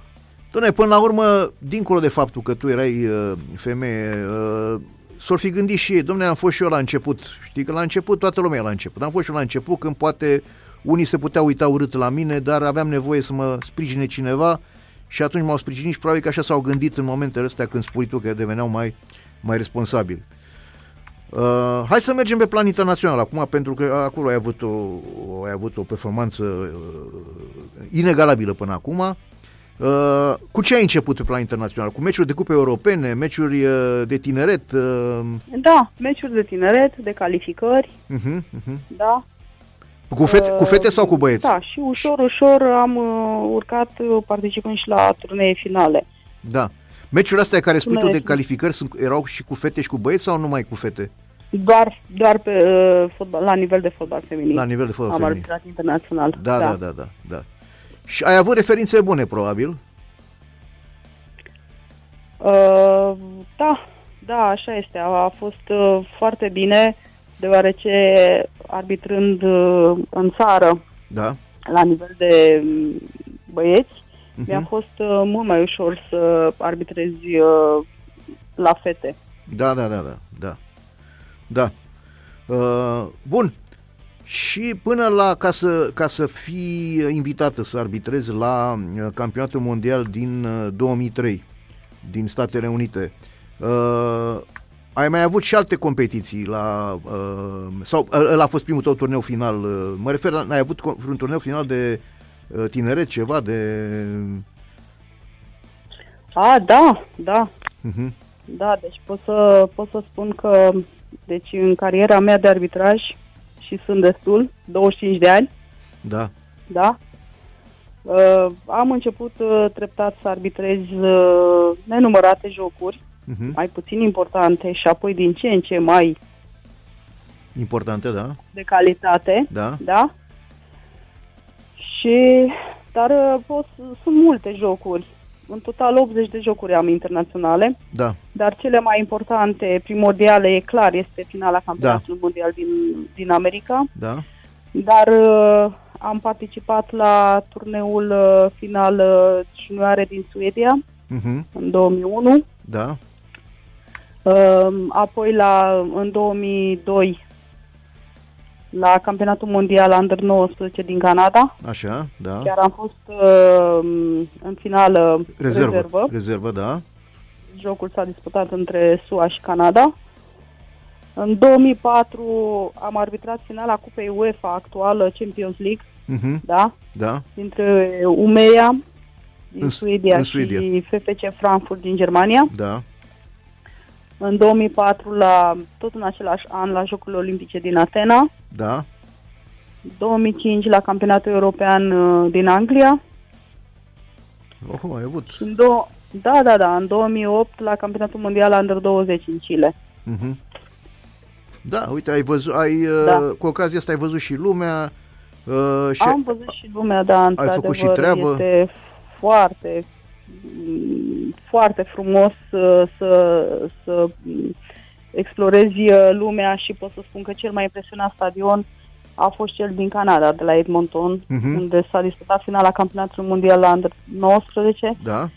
Doamne, până la urmă, dincolo de faptul că tu erai uh, femeie, uh, s-or fi gândit și ei, domne, am fost și eu la început, știi că la început toată lumea la început, am fost și eu la început când poate unii se puteau uita urât la mine, dar aveam nevoie să mă sprijine cineva și atunci m-au sprijinit și probabil că așa s-au gândit în momentele astea când spui tu că deveneau mai, mai responsabili. Uh, hai să mergem pe plan internațional acum, pentru că acolo ai avut o, ai avut o performanță uh, inegalabilă până acum. Uh, cu ce ai început pe plan internațional? Cu meciuri de cupe europene, meciuri uh, de tineret? Uh... Da, meciuri de tineret, de calificări. Uh-huh, uh-huh. Da. Cu fete, cu fete sau cu băieți? Da, și ușor, ușor am uh, urcat uh, participând și la turnee finale. Da. Meciurile astea care spui tu de calificări sunt, erau și cu fete și cu băieți sau numai cu fete? Doar, doar pe, uh, fotbal, la nivel de fotbal feminin. La nivel de fotbal Am feminin. arbitrat internațional. Da, da, da, da, da, da. Și ai avut referințe bune, probabil? Uh, da, da, așa este. A, a fost uh, foarte bine, deoarece arbitrând uh, în țară, da. la nivel de um, băieți, uh-huh. mi-a fost uh, mult mai ușor să arbitrezi uh, la fete. Da, da, da, da, da. Da. Uh, bun. Și până la, ca să, ca să fii invitată să arbitrezi la uh, campionatul mondial din uh, 2003 din Statele Unite, uh, ai mai avut și alte competiții la, uh, sau uh, ăla a fost primul tău turneu final, uh, mă refer, la, ai avut un turneu final de uh, tineret, ceva de... A, da, da, Uh-huh. da, deci pot să, pot să spun că deci în cariera mea de arbitraj și sunt destul, 25 de ani, Da, da, uh, am început uh, treptat să arbitrez uh, nenumărate jocuri, uh-huh. mai puțin importante și apoi din ce în ce mai importante, da, de calitate, da, da? Și, dar uh, pot, sunt multe jocuri. În total 80 de jocuri am internaționale, da, dar cele mai importante, primordiale, e clar, este finala campionatului mondial din, din America. da, Dar uh, am participat la turneul uh, final uh, junioare din Suedia uh-huh. în 2001, da, uh, apoi la, în 2002 la campionatul mondial Under 19 din Canada. așa, da, Chiar am fost uh, în finală rezervă, rezervă. rezervă, da, Jocul s-a disputat între SUA și Canada. În 2004 am arbitrat finala Cupei UEFA actuală Champions League, uh-huh. da? da, Dintre Umeia din În- Suedia, în Suedia. și FFC Frankfurt din Germania. da, În 2004, la, tot în același an, la Jocurile Olimpice din Atena. da, 2005 la Campionatul European uh, din Anglia. oh, ai avut, În do- da, da, da, în 2008 la Campionatul Mondial Under 20 în Chile. uh-huh. da, uite, ai văzut, ai, uh, Da. cu ocazia asta ai văzut și lumea, uh, și Am văzut și lumea, da, într-adevăr, făcut și treabă? este foarte, mm, foarte frumos să, să, să mm, explorezi uh, lumea și pot să spun că cel mai impresionant stadion a fost cel din Canada, de la Edmonton, Mhm. unde s-a disputat finala campionatului mondial la Under 19, da,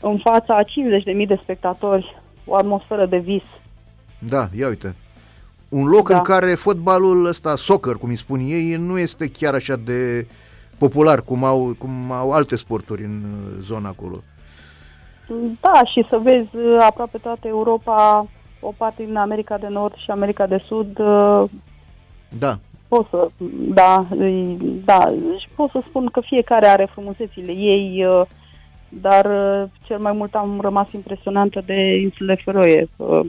în fața a 50.000 de spectatori, o atmosferă de vis. da, ia uite, un loc Da. în care fotbalul ăsta, soccer, cum îi spun ei, nu este chiar așa de popular cum au, cum au alte sporturi în uh, zona acolo. Da, și să vezi uh, aproape toată Europa, o parte din America de Nord și America de Sud, uh, Da, pot să, da, îi- da, și pot să spun că fiecare are frumusețile ei, uh, dar uh, cel mai mult am rămas impresionantă de insulele Feroe. Uh,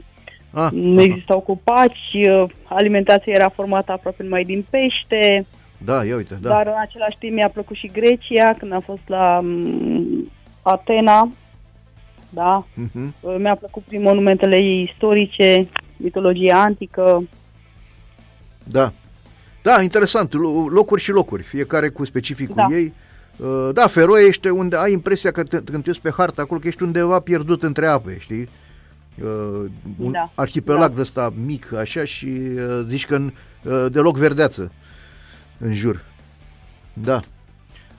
ah, Nu existau copaci, uh, alimentația era formată aproape numai din pește, da, ia uite, da, dar în același timp mi-a plăcut și Grecia, când am fost la um, Atena, da, uh-huh. Uh, Mi-a plăcut prin monumentele ei istorice, mitologia antică. Da. Da, interesant. Lo- Locuri și locuri, fiecare cu specificul Da. ei. Uh, Da, Feroe este unde ai impresia că te- când te uiți pe hartă acolo că ești undeva pierdut între ape, știi? Uh, un Da. arhipelag Da. de ăsta mic, așa, și uh, zici că uh, deloc verdeață în jur. Da.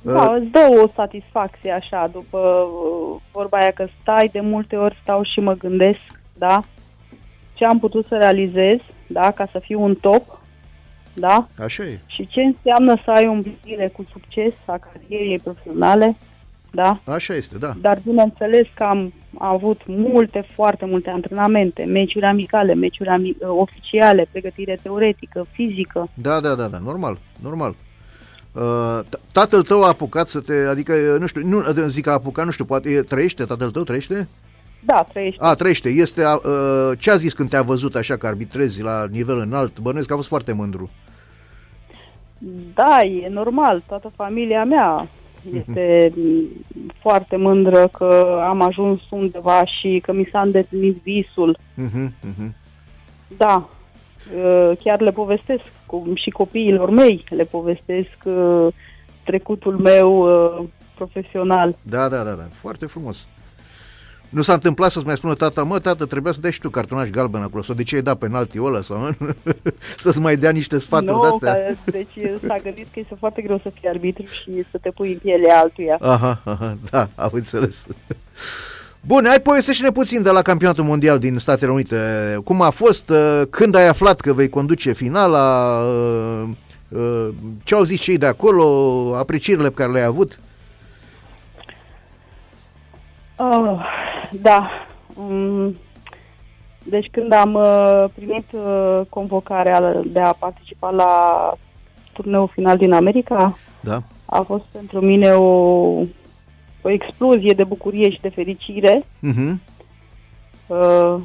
Da, Uh, îți dă o satisfacție așa, după uh, vorba aia că stai, de multe ori stau și mă gândesc, da, ce am putut să realizez, da, ca să fiu un top, da, Așa e. și ce înseamnă să ai o împlinire cu succes a carierei profesionale, da, Așa este, da. dar bineînțeles că am avut multe, foarte multe antrenamente, meciuri amicale, meciuri ami- oficiale, pregătire teoretică, fizică, Da, da, da, da, normal, normal. Uh, t- tatăl tău a apucat să te, adică, nu știu, nu zic că a apucat, nu știu, poate e- trăiește, tatăl tău trăiește? da, trăiești. A, trăiește. Este, a, uh, ce a zis când te-a văzut așa că arbitrezi la nivel înalt? Bănuiesc că a fost foarte mândru. Da, e normal, toată familia mea este m, foarte mândră că am ajuns undeva și că mi s-a îndeplinit visul. Uh-huh, uh-huh. Da, uh, chiar le povestesc cu, și copiilor mei, le povestesc uh, trecutul meu uh, profesional. Da, da, da, da, foarte frumos. Nu s-a întâmplat să-ți mai spună tata, mă, tată, trebuia să dai și tu cartonaș galben acolo, sau de ce ai dat penaltiul ăla, sau să-ți mai dea niște sfaturi nu, de-astea. Că, deci s-a gândit că este foarte greu să fii arbitru și să te pui în pielea altuia. Aha, aha, da, am înțeles. Bun, hai povestește-ne puțin de la campionatul mondial din Statele Unite. Cum a fost? Uh, când ai aflat că vei conduce finala? Uh, uh, ce au zis cei de acolo? Aprecierile pe care le-ai avut? Uh, da. Um, deci când am primit convocarea de a participa la turneul final din America, da. a fost pentru mine o o explozie de bucurie și de fericire. Uh-huh. Uh,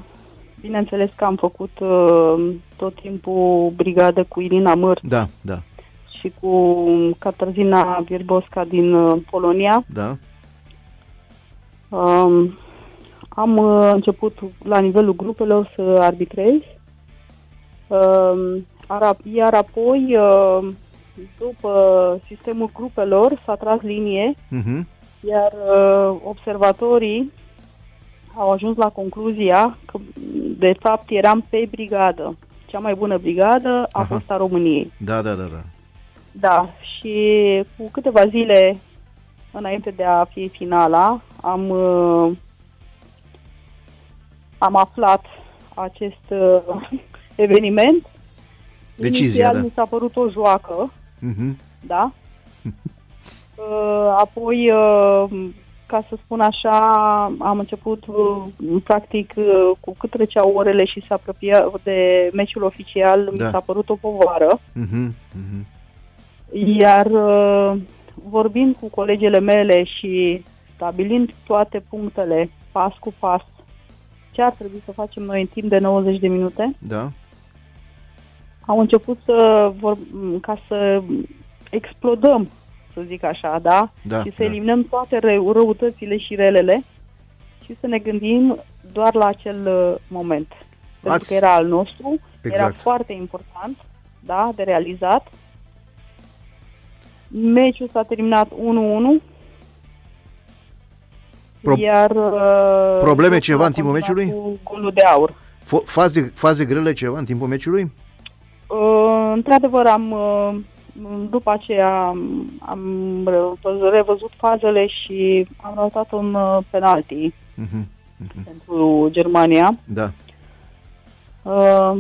bineînțeles că am făcut uh, tot timpul brigadă cu Irina Măr. Da, da. Și cu Katarzyna Wierbowska din uh, Polonia. Da. Uh, am uh, început la nivelul grupelor să arbitrez. Uh, iar apoi, uh, după sistemul grupelor, s-a tras linie uh-huh iar uh, observatorii au ajuns la concluzia că, de fapt, eram pe brigadă. Cea mai bună brigadă a Aha. fost a României. Da, da, da, da. Da, și cu câteva zile înainte de a fi finala, am, uh, am aflat acest uh, eveniment. Decizia, Inițial da. mi s-a părut o joacă, uh-huh. da? Uh, apoi, uh, ca să spun așa, am început uh, practic cu cât treceau orele și se apropia de meciul oficial, da. mi s-a părut o povară. Uh-huh, uh-huh. Iar vorbind cu colegele mele și stabilind toate punctele pas cu pas, ce ar trebui să facem noi în timp de 90 de minute, da. am început să vor, ca să explodăm să zic așa, da? da și să da. eliminăm toate rău, răutățile și relele și să ne gândim doar la acel uh, moment. Pentru Ați... că era al nostru, exact. era foarte important, da, de realizat. Meciul s-a terminat 1-1. Pro... Iar uh, probleme ceva în timpul meciului? Cu golul de aur. faze, faze grele ceva în timpul meciului? Uh, într-adevăr am uh, după aceea am revăzut fazele și am ratat un uh, penalti uh-huh. Uh-huh. pentru Germania. Da. Uh,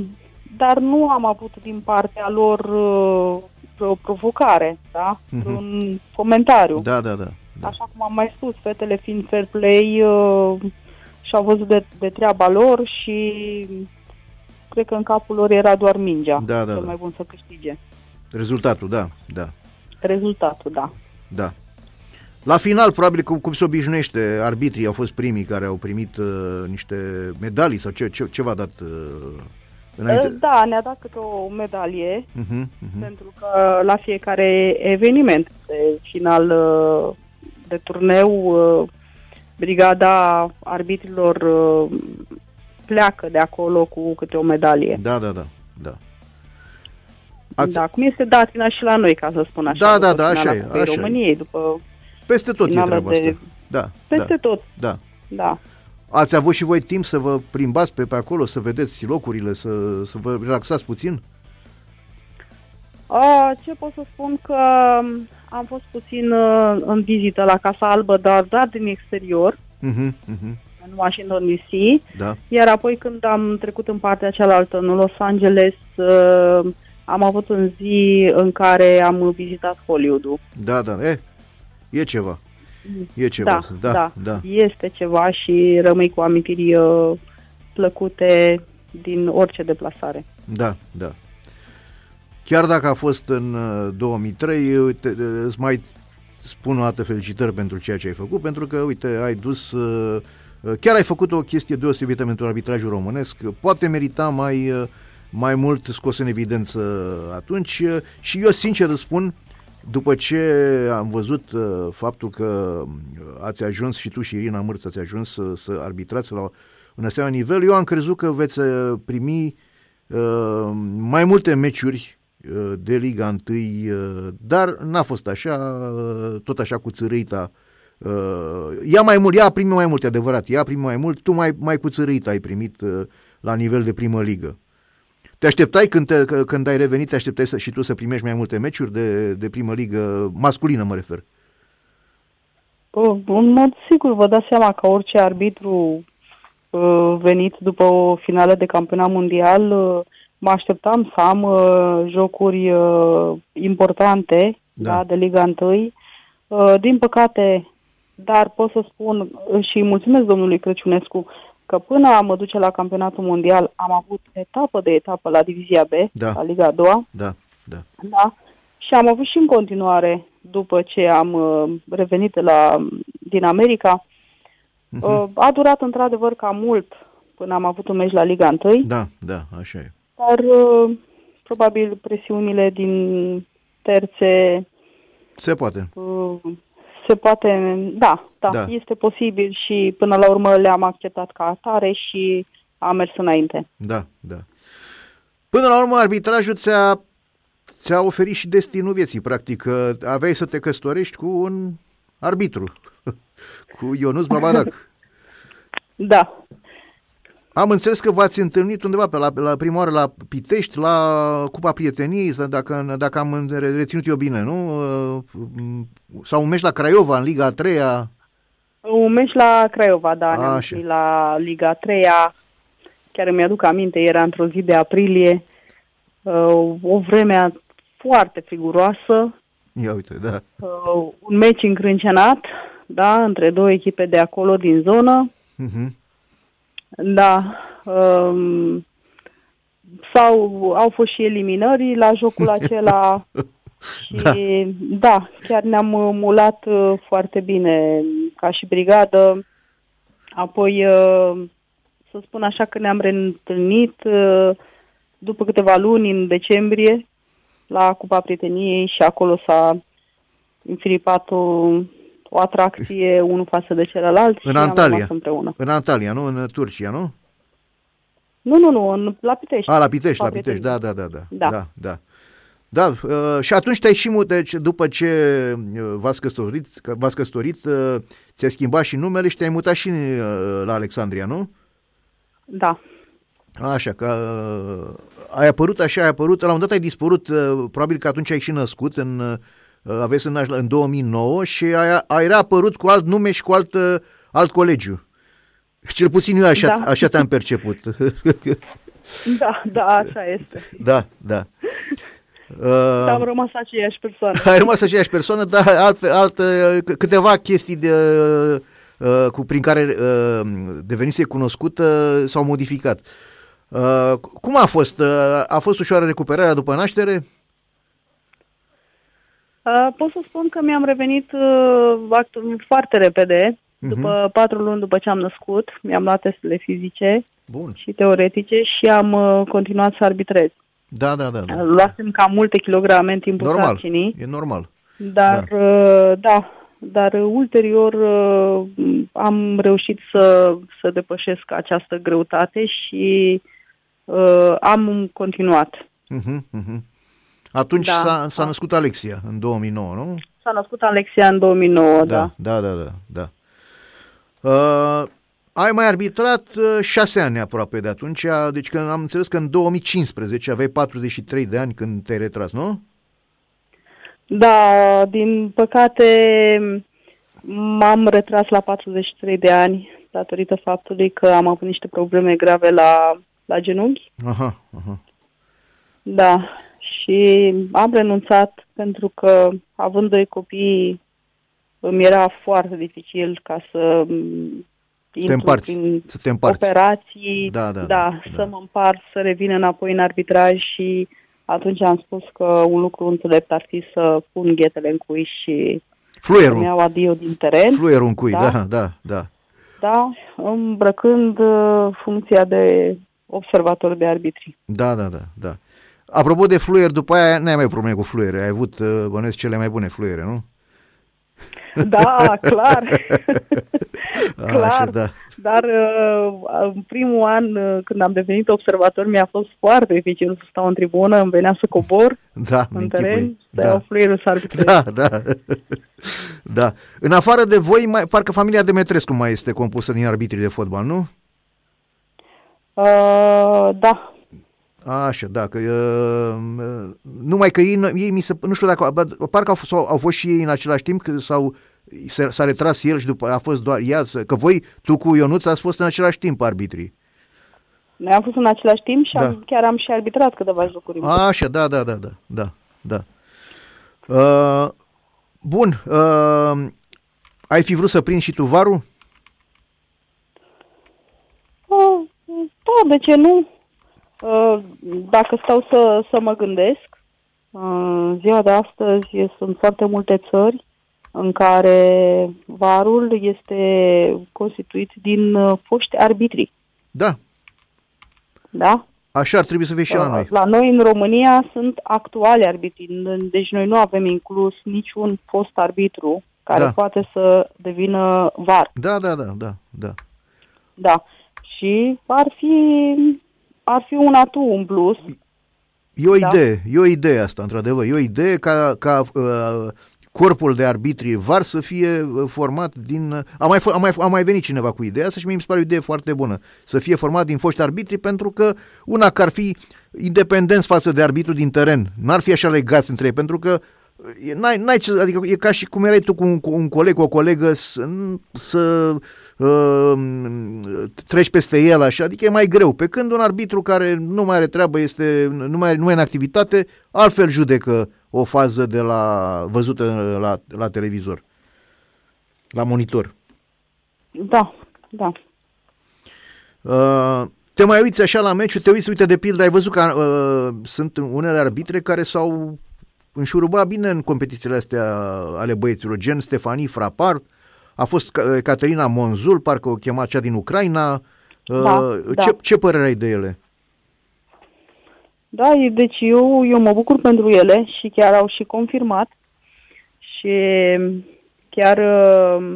dar nu am avut din partea lor uh, o provocare, da? Uh-huh. Un comentariu. Da, da, da, da. Așa cum am mai spus, fetele fiind fair play uh, și-au văzut de, de treaba lor și cred că în capul lor era doar mingea. Da, da, cel da. mai bun să câștige. Rezultatul, da, da. Rezultatul, da. Da. La final, probabil cum, cum se obișnuiește, arbitrii au fost primii care au primit uh, niște medalii sau ce, ce, ce v-a dat uh, înainte? Da, ne-a dat câte o medalie, uh-huh, uh-huh. pentru că la fiecare eveniment de final uh, de turneu, uh, brigada arbitrilor uh, pleacă de acolo cu câte o medalie. Da, da, da. da. Ați... Da, cum este datina și la noi, ca să spun așa. Da, da, da, așa e. Așa României, e. după Peste tot e treaba de... asta. Da, Peste da, tot. Da. Da. Ați avut și voi timp să vă plimbați pe, pe acolo, să vedeți locurile, să, să vă relaxați puțin? A, ce pot să spun că am fost puțin uh, în vizită la Casa Albă, dar doar din exterior, uh-huh, uh-huh. în Washington DC, da. iar apoi când am trecut în partea cealaltă, în Los Angeles, uh, am avut un zi în care am vizitat Hollywood-ul. Da, da, e, e ceva. E ceva, da, da, da, da. Este ceva și rămâi cu amintiri uh, plăcute din orice deplasare. Da, da. Chiar dacă a fost în 2003, uh, uite, uh, îți mai spun o dată felicitări pentru ceea ce ai făcut, pentru că, uite, ai dus, uh, chiar ai făcut o chestie deosebită pentru arbitrajul românesc, poate merita mai mai mult scos în evidență atunci. Și eu sincer îți spun, după ce am văzut uh, faptul că uh, ați ajuns și tu și Irina Mărț ați ajuns să, să arbitrați la un asemenea nivel, eu am crezut că veți uh, primi uh, mai multe meciuri uh, de Liga 1, uh, dar n-a fost așa, uh, tot așa cu țărâita. Uh, ea mai mult, ea a primit mai mult, e adevărat, ea a primit mai mult, tu mai, mai cu țărâita ai primit uh, la nivel de primă ligă. Te așteptai când, te, când ai revenit, te așteptai să, și tu să primești mai multe meciuri de, de primă ligă, masculină mă refer? Uh, în mod sigur, vă dați seama că orice arbitru uh, venit după o finală de campionat mondial, uh, mă așteptam să am uh, jocuri uh, importante Da. da. Da, de Liga 1. Uh, din păcate, dar pot să spun uh, și mulțumesc domnului Crăciunescu că până a mă duce la campionatul mondial am avut etapă de etapă la Divizia B, Da. la Liga a doua. Da, da. Da. Și am avut și în continuare, după ce am uh, revenit la, din America, Mhm. uh, a durat într-adevăr cam mult până am avut un meci la Liga 1, Da, da, așa e. dar uh, probabil presiunile din terțe Se poate. uh, se poate, da, da, Da. da, este posibil și până la urmă le-am acceptat ca atare și am mers înainte. Da, da. Până la urmă, arbitrajul ți-a, ți-a oferit și destinul vieții, practic. că Aveai să te căsătorești cu un arbitru, cu Ionuț Babadac. Da, Am înțeles că v-ați întâlnit undeva pe la, la prima oară la Pitești, la Cupa Prieteniei, sau dacă, dacă am reținut eu bine, nu? Sau un meci la Craiova, în Liga a treia. Un meci la Craiova, da, ne-am Așa. întâlnit la Liga 3 chiar îmi aduc aminte, era într-o zi de aprilie, uh, o vreme foarte friguroasă, Ia uite, da. uh, un meci încrâncenat, da, între două echipe de acolo din zonă, Uh-huh. Da, um, sau au fost și eliminări la jocul acela și Da. da. da, chiar ne-am uh, mulat uh, foarte bine ca și brigadă. Apoi, uh, să spun așa că ne-am reîntâlnit uh, după câteva luni în decembrie la Cupa Prieteniei și acolo s-a înfiripat o, o atracție unul față de celălalt În și am Antalya. rămas împreună. În Antalya, nu? În Turcia, nu? Nu, nu, nu, în, la Pitești. A, la Pitești, la Cupa Pitești, da, Prieteniei. da, da, da. Da. da, da. Da, uh, și atunci te-ai și mut, deci după ce uh, v-ați căsătorit, că v-ați căsătorit uh, ți-ai schimbat și numele și te-ai mutat și uh, la Alexandria, nu? Da. Așa, că uh, ai apărut așa, ai apărut, la un dat ai dispărut, uh, probabil că atunci ai și născut, în, uh, aveți să naști la- în 2009 și ai, ai reapărut cu alt nume și cu alt, uh, alt colegiu. Cel puțin eu așa, Da. așa te-am perceput. Da, da, așa este. da, da. Uh, am Uh, rămas aceeași persoană. ai rămas aceeași persoană, dar alt, alt, uh, câteva chestii de, uh, cu, prin care uh, devenise cunoscută s-au modificat. Uh, cum a fost? Uh, a fost ușoară recuperarea după naștere? Uh, pot să spun că mi-am revenit uh, act- foarte repede, Mhm. după patru luni după ce am născut. Mi-am luat testele fizice Bun. și teoretice și am uh, continuat să arbitrez. Da, da, da. da. Uh, Luasem cam multe kilograme în timpul Normal. sarcinii, E normal. dar da. da, dar uh, ulterior uh, am reușit să, să depășesc această greutate și uh, am continuat. Uh-huh, uh-huh. Atunci Da. s-a, s-a născut Alexia în 2009, nu? S-a născut Alexia în 2009, da. Da, da, da, da. da. Uh, ai mai arbitrat uh, șase ani aproape de atunci, deci că am înțeles că în 2015 aveai 43 de ani când te-ai retras, nu? Da, din păcate m-am retras la 43 de ani datorită faptului că am avut niște probleme grave la, la genunchi. Aha, aha. Da, și am renunțat pentru că având doi copii îmi era foarte dificil ca să m, intru împarți, prin să te împarți. operații, Da, da, da, da, da. să mă împart, să revin înapoi în arbitraj și atunci am spus că un lucru înțelept ar fi să pun ghetele în cui și să-mi Fluierul, iau adio din teren, fluierul în cui, da, Da. da, da. da, îmbrăcând uh, funcția de observator de arbitri. Da, da, da, da. Apropo de fluier, după aia n-ai mai probleme cu fluiere. Ai avut, uh, bănuiesc, cele mai bune fluiere, nu? Da, clar. clar. Așa, da. Dar uh, în primul an, uh, când am devenit observator, mi-a fost foarte dificil să stau în tribună, îmi venea să cobor Da, în închipui. teren, să Da. iau fluierul să arbitrez. Da, da. da. În afară de voi, mai, parcă familia Demetrescu mai este compusă din arbitrii de fotbal, nu? Uh, da, Așa, da, că uh, numai că ei, ei mi se, nu știu dacă, bă, parcă au, fost- sau, au fost și ei în același timp că- sau s-a retras el și după a fost doar ea, că voi, tu cu Ionuț ați fost în același timp arbitrii. Noi am fost în același timp și da. am, chiar am și arbitrat câteva jocuri. A, așa, da, da, da, da, da, da. Uh, bun, uh, ai fi vrut să prinzi și tu varul? Uh, da, de ce nu? Uh, dacă stau să, să mă gândesc, uh, ziua de astăzi sunt foarte multe țări în care varul este constituit din uh, foști arbitri. Da. Da? Așa ar trebui să fie și la noi. La noi în România sunt actuali arbitri, deci noi nu avem inclus niciun fost arbitru care da. poate să devină var. Da, da, da, da, da. Da. Și ar fi, ar fi un atu în plus. E o da? idee, e o idee asta, într-adevăr. E o idee ca, ca uh, corpul de arbitri VAR să fie uh, format din... Uh, a mai, a mai, a mai venit cineva cu ideea asta și mi se pare o idee foarte bună. Să fie format din foști arbitri pentru că una că ar fi independenți față de arbitru din teren. N-ar fi așa legați între ei, pentru că N-ai, n-ai ce, adică e ca și cum erai tu cu un, cu un coleg, o colegă să, să uh, treci peste el așa, adică e mai greu. Pe când un arbitru care nu mai are treabă, este, nu mai, nu mai e în activitate, altfel judecă o fază de la văzută la, la televizor, la monitor. Da, da. Uh, te mai uiți așa la meciul, te uiți, uite, de pildă, ai văzut că uh, sunt unele arbitre care s-au înșuruba bine în competițiile astea ale băieților, gen Stefanii Frapar, a fost Caterina Monzul, parcă o chema cea din Ucraina. Da, uh, ce, da. ce părere ai de ele? Da, deci eu, eu mă bucur pentru ele și chiar au și confirmat și chiar uh,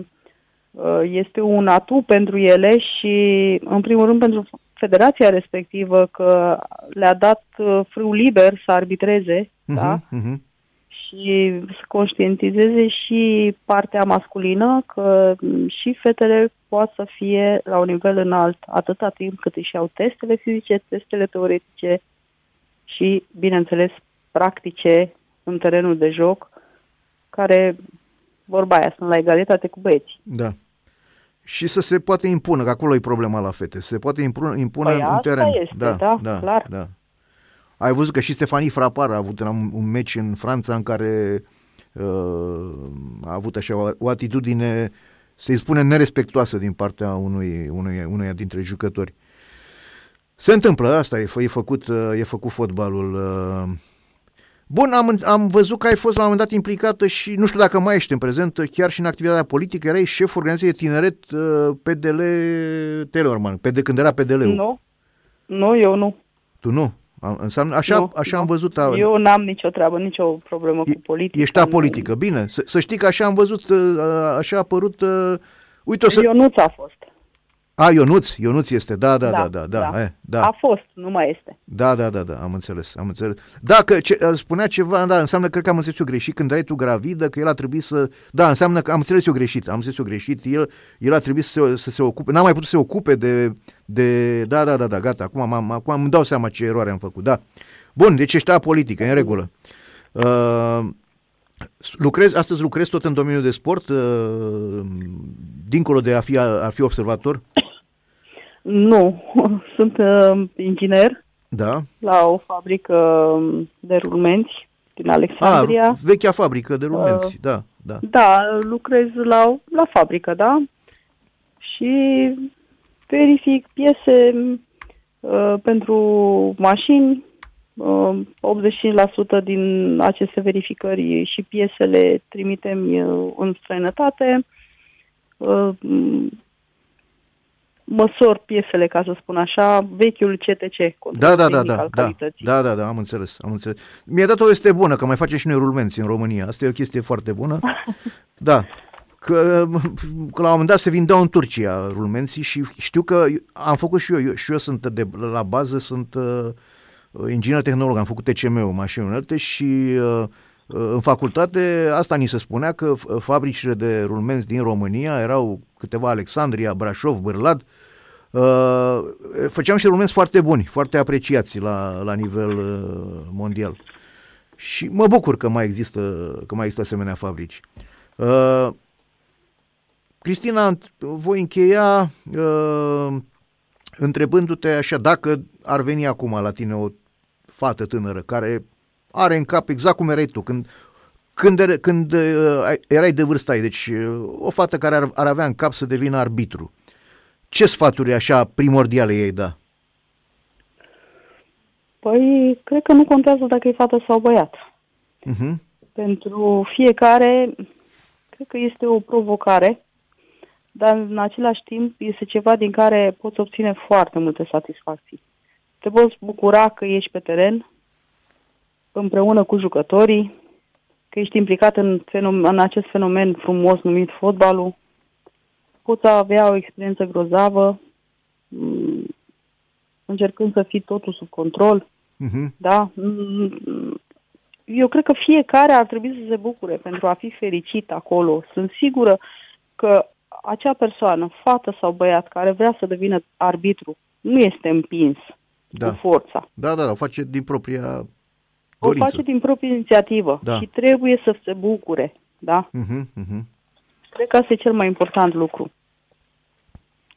uh, este un atu pentru ele și în primul rând pentru federația respectivă că le-a dat frâu liber să arbitreze, uh-huh, da? Uh-huh și să conștientizeze și partea masculină că și fetele pot să fie la un nivel înalt atâta timp cât își iau testele fizice, testele teoretice și, bineînțeles, practice în terenul de joc, care, vorba aia, sunt la egalitate cu băieții. Da. Și să se poate impună, că acolo e problema la fete, se poate impune, impune păi în teren. Este, da, da, da, clar. Da. Ai văzut că și Stefanie Frapar a avut un, un meci în Franța în care uh, a avut așa o, o atitudine, să-i spune, nerespectoasă din partea unui, unui, unuia dintre jucători. Se întâmplă, asta e, e, făcut, uh, e făcut fotbalul. Uh. Bun, am, am văzut că ai fost la un moment dat implicată și nu știu dacă mai ești în prezent, chiar și în activitatea politică, erai șef organizației tineret uh, PDL Teleorman, PD, când era PDL-ul. Nu, nu, eu nu. Tu nu? Înseamnă, așa, nu, așa nu. am văzut. A... Eu n-am nicio treabă, nicio problemă e, cu politica. Ești a politică, bine. Să, să știi că așa am văzut, așa a apărut... Uh, uite, o să... Eu nu ți-a fost. A, Ionuț, Ionuț este, da, da, da, da, da, da. E, da. A fost, nu mai este. Da, da, da, da, am înțeles, am înțeles. Da, că ce, spunea ceva, da, înseamnă, cred că am înțeles eu greșit, când erai tu gravidă, că el a trebuit să, da, înseamnă că am înțeles eu greșit, am înțeles eu greșit, el, el a trebuit să se, să se ocupe, n-a mai putut să se ocupe de, de, da, da, da, da, gata, acum, am, acum îmi dau seama ce eroare am făcut, da. Bun, deci ești politică, în regulă. Uh, lucrezi, astăzi lucrezi tot în domeniul de sport, uh, dincolo de a fi, a fi observator? Nu, sunt uh, inginer da. la o fabrică de rulmenți din Alexandria. A, vechea fabrică de rulmenți, uh, da, da. Da, lucrez la, la fabrică, da, și verific piese uh, pentru mașini, 85% din aceste verificări și piesele trimitem uh, în străinătate. Uh, măsor piesele, ca să spun așa, vechiul CTC. Da, da, da, da, da, da, da, da, am înțeles, am înțeles. Mi-a dat o veste bună, că mai face și noi rulmenți în România. Asta e o chestie foarte bună. da, că, că la un moment dat se vindeau în Turcia rulmenții și știu că am făcut și eu, eu și eu sunt de, la bază, sunt uh, Uh, inginer tehnolog, am făcut TCM-ul, mașini unelte și uh, uh, în facultate asta ni se spunea că fabricile de rulmenți din România erau câteva Alexandria, Brașov, Bârlad, făceam și rulmenți foarte buni, foarte apreciați la, la nivel mondial. Și mă bucur că mai există, că mai există asemenea fabrici. Cristina, voi încheia uh, întrebându-te așa, dacă ar veni acum la tine o fată tânără care are în cap exact cum erai tu, când, când, când uh, erai de vârsta ei, deci uh, o fată care ar, ar avea în cap să devină arbitru. Ce sfaturi așa primordiale ei da? Păi, cred că nu contează dacă e fată sau băiat. Uh-huh. Pentru fiecare, cred că este o provocare, dar în același timp este ceva din care poți obține foarte multe satisfacții. Te poți bucura că ești pe teren, împreună cu jucătorii, că ești implicat în, fenomen, în acest fenomen frumos numit fotbalul, poți avea o experiență grozavă, mm, încercând să fii totul sub control, Uh-huh. da? Mm, Eu cred că fiecare ar trebui să se bucure pentru a fi fericit acolo. Sunt sigură că acea persoană, fată sau băiat, care vrea să devină arbitru, nu este împins Da. cu forța. Da, da, da, o face din propria O dorință. face din proprie inițiativă Da. și trebuie să se bucure. Da? Uh-huh, uh-huh. Cred că asta e cel mai important lucru.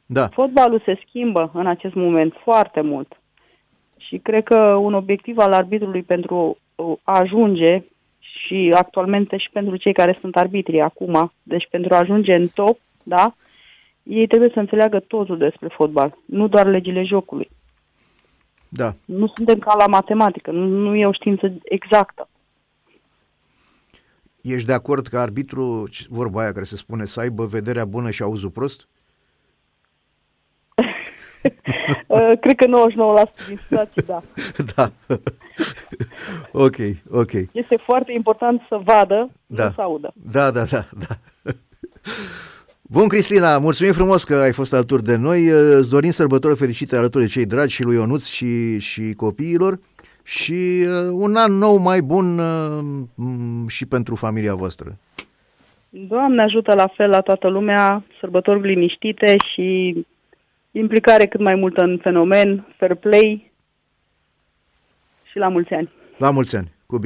Da, Fotbalul se schimbă în acest moment foarte mult. Și cred că un obiectiv al arbitrului pentru a ajunge și actualmente și pentru cei care sunt arbitri acum, deci pentru a ajunge în top, da, ei trebuie să înțeleagă totul despre fotbal, nu doar legile jocului. da. Nu suntem ca la matematică, nu, nu e o știință exactă. Ești de acord că arbitru, vorba aia care se spune, să aibă vederea bună și auzul prost? Uh, cred că 99% din situații, da. da. ok, ok. Este foarte important să vadă, Da. nu să audă. Da, da, da, da. Bun, Cristina, mulțumim frumos că ai fost alături de noi. Îți dorim sărbători fericite alături de cei dragi și lui Ionuț și, și copiilor și uh, un an nou mai bun uh, m- și pentru familia voastră. Doamne ajută la fel la toată lumea, sărbători liniștite și implicare cât mai multă în fenomen, fair play și la mulți ani. La mulți ani!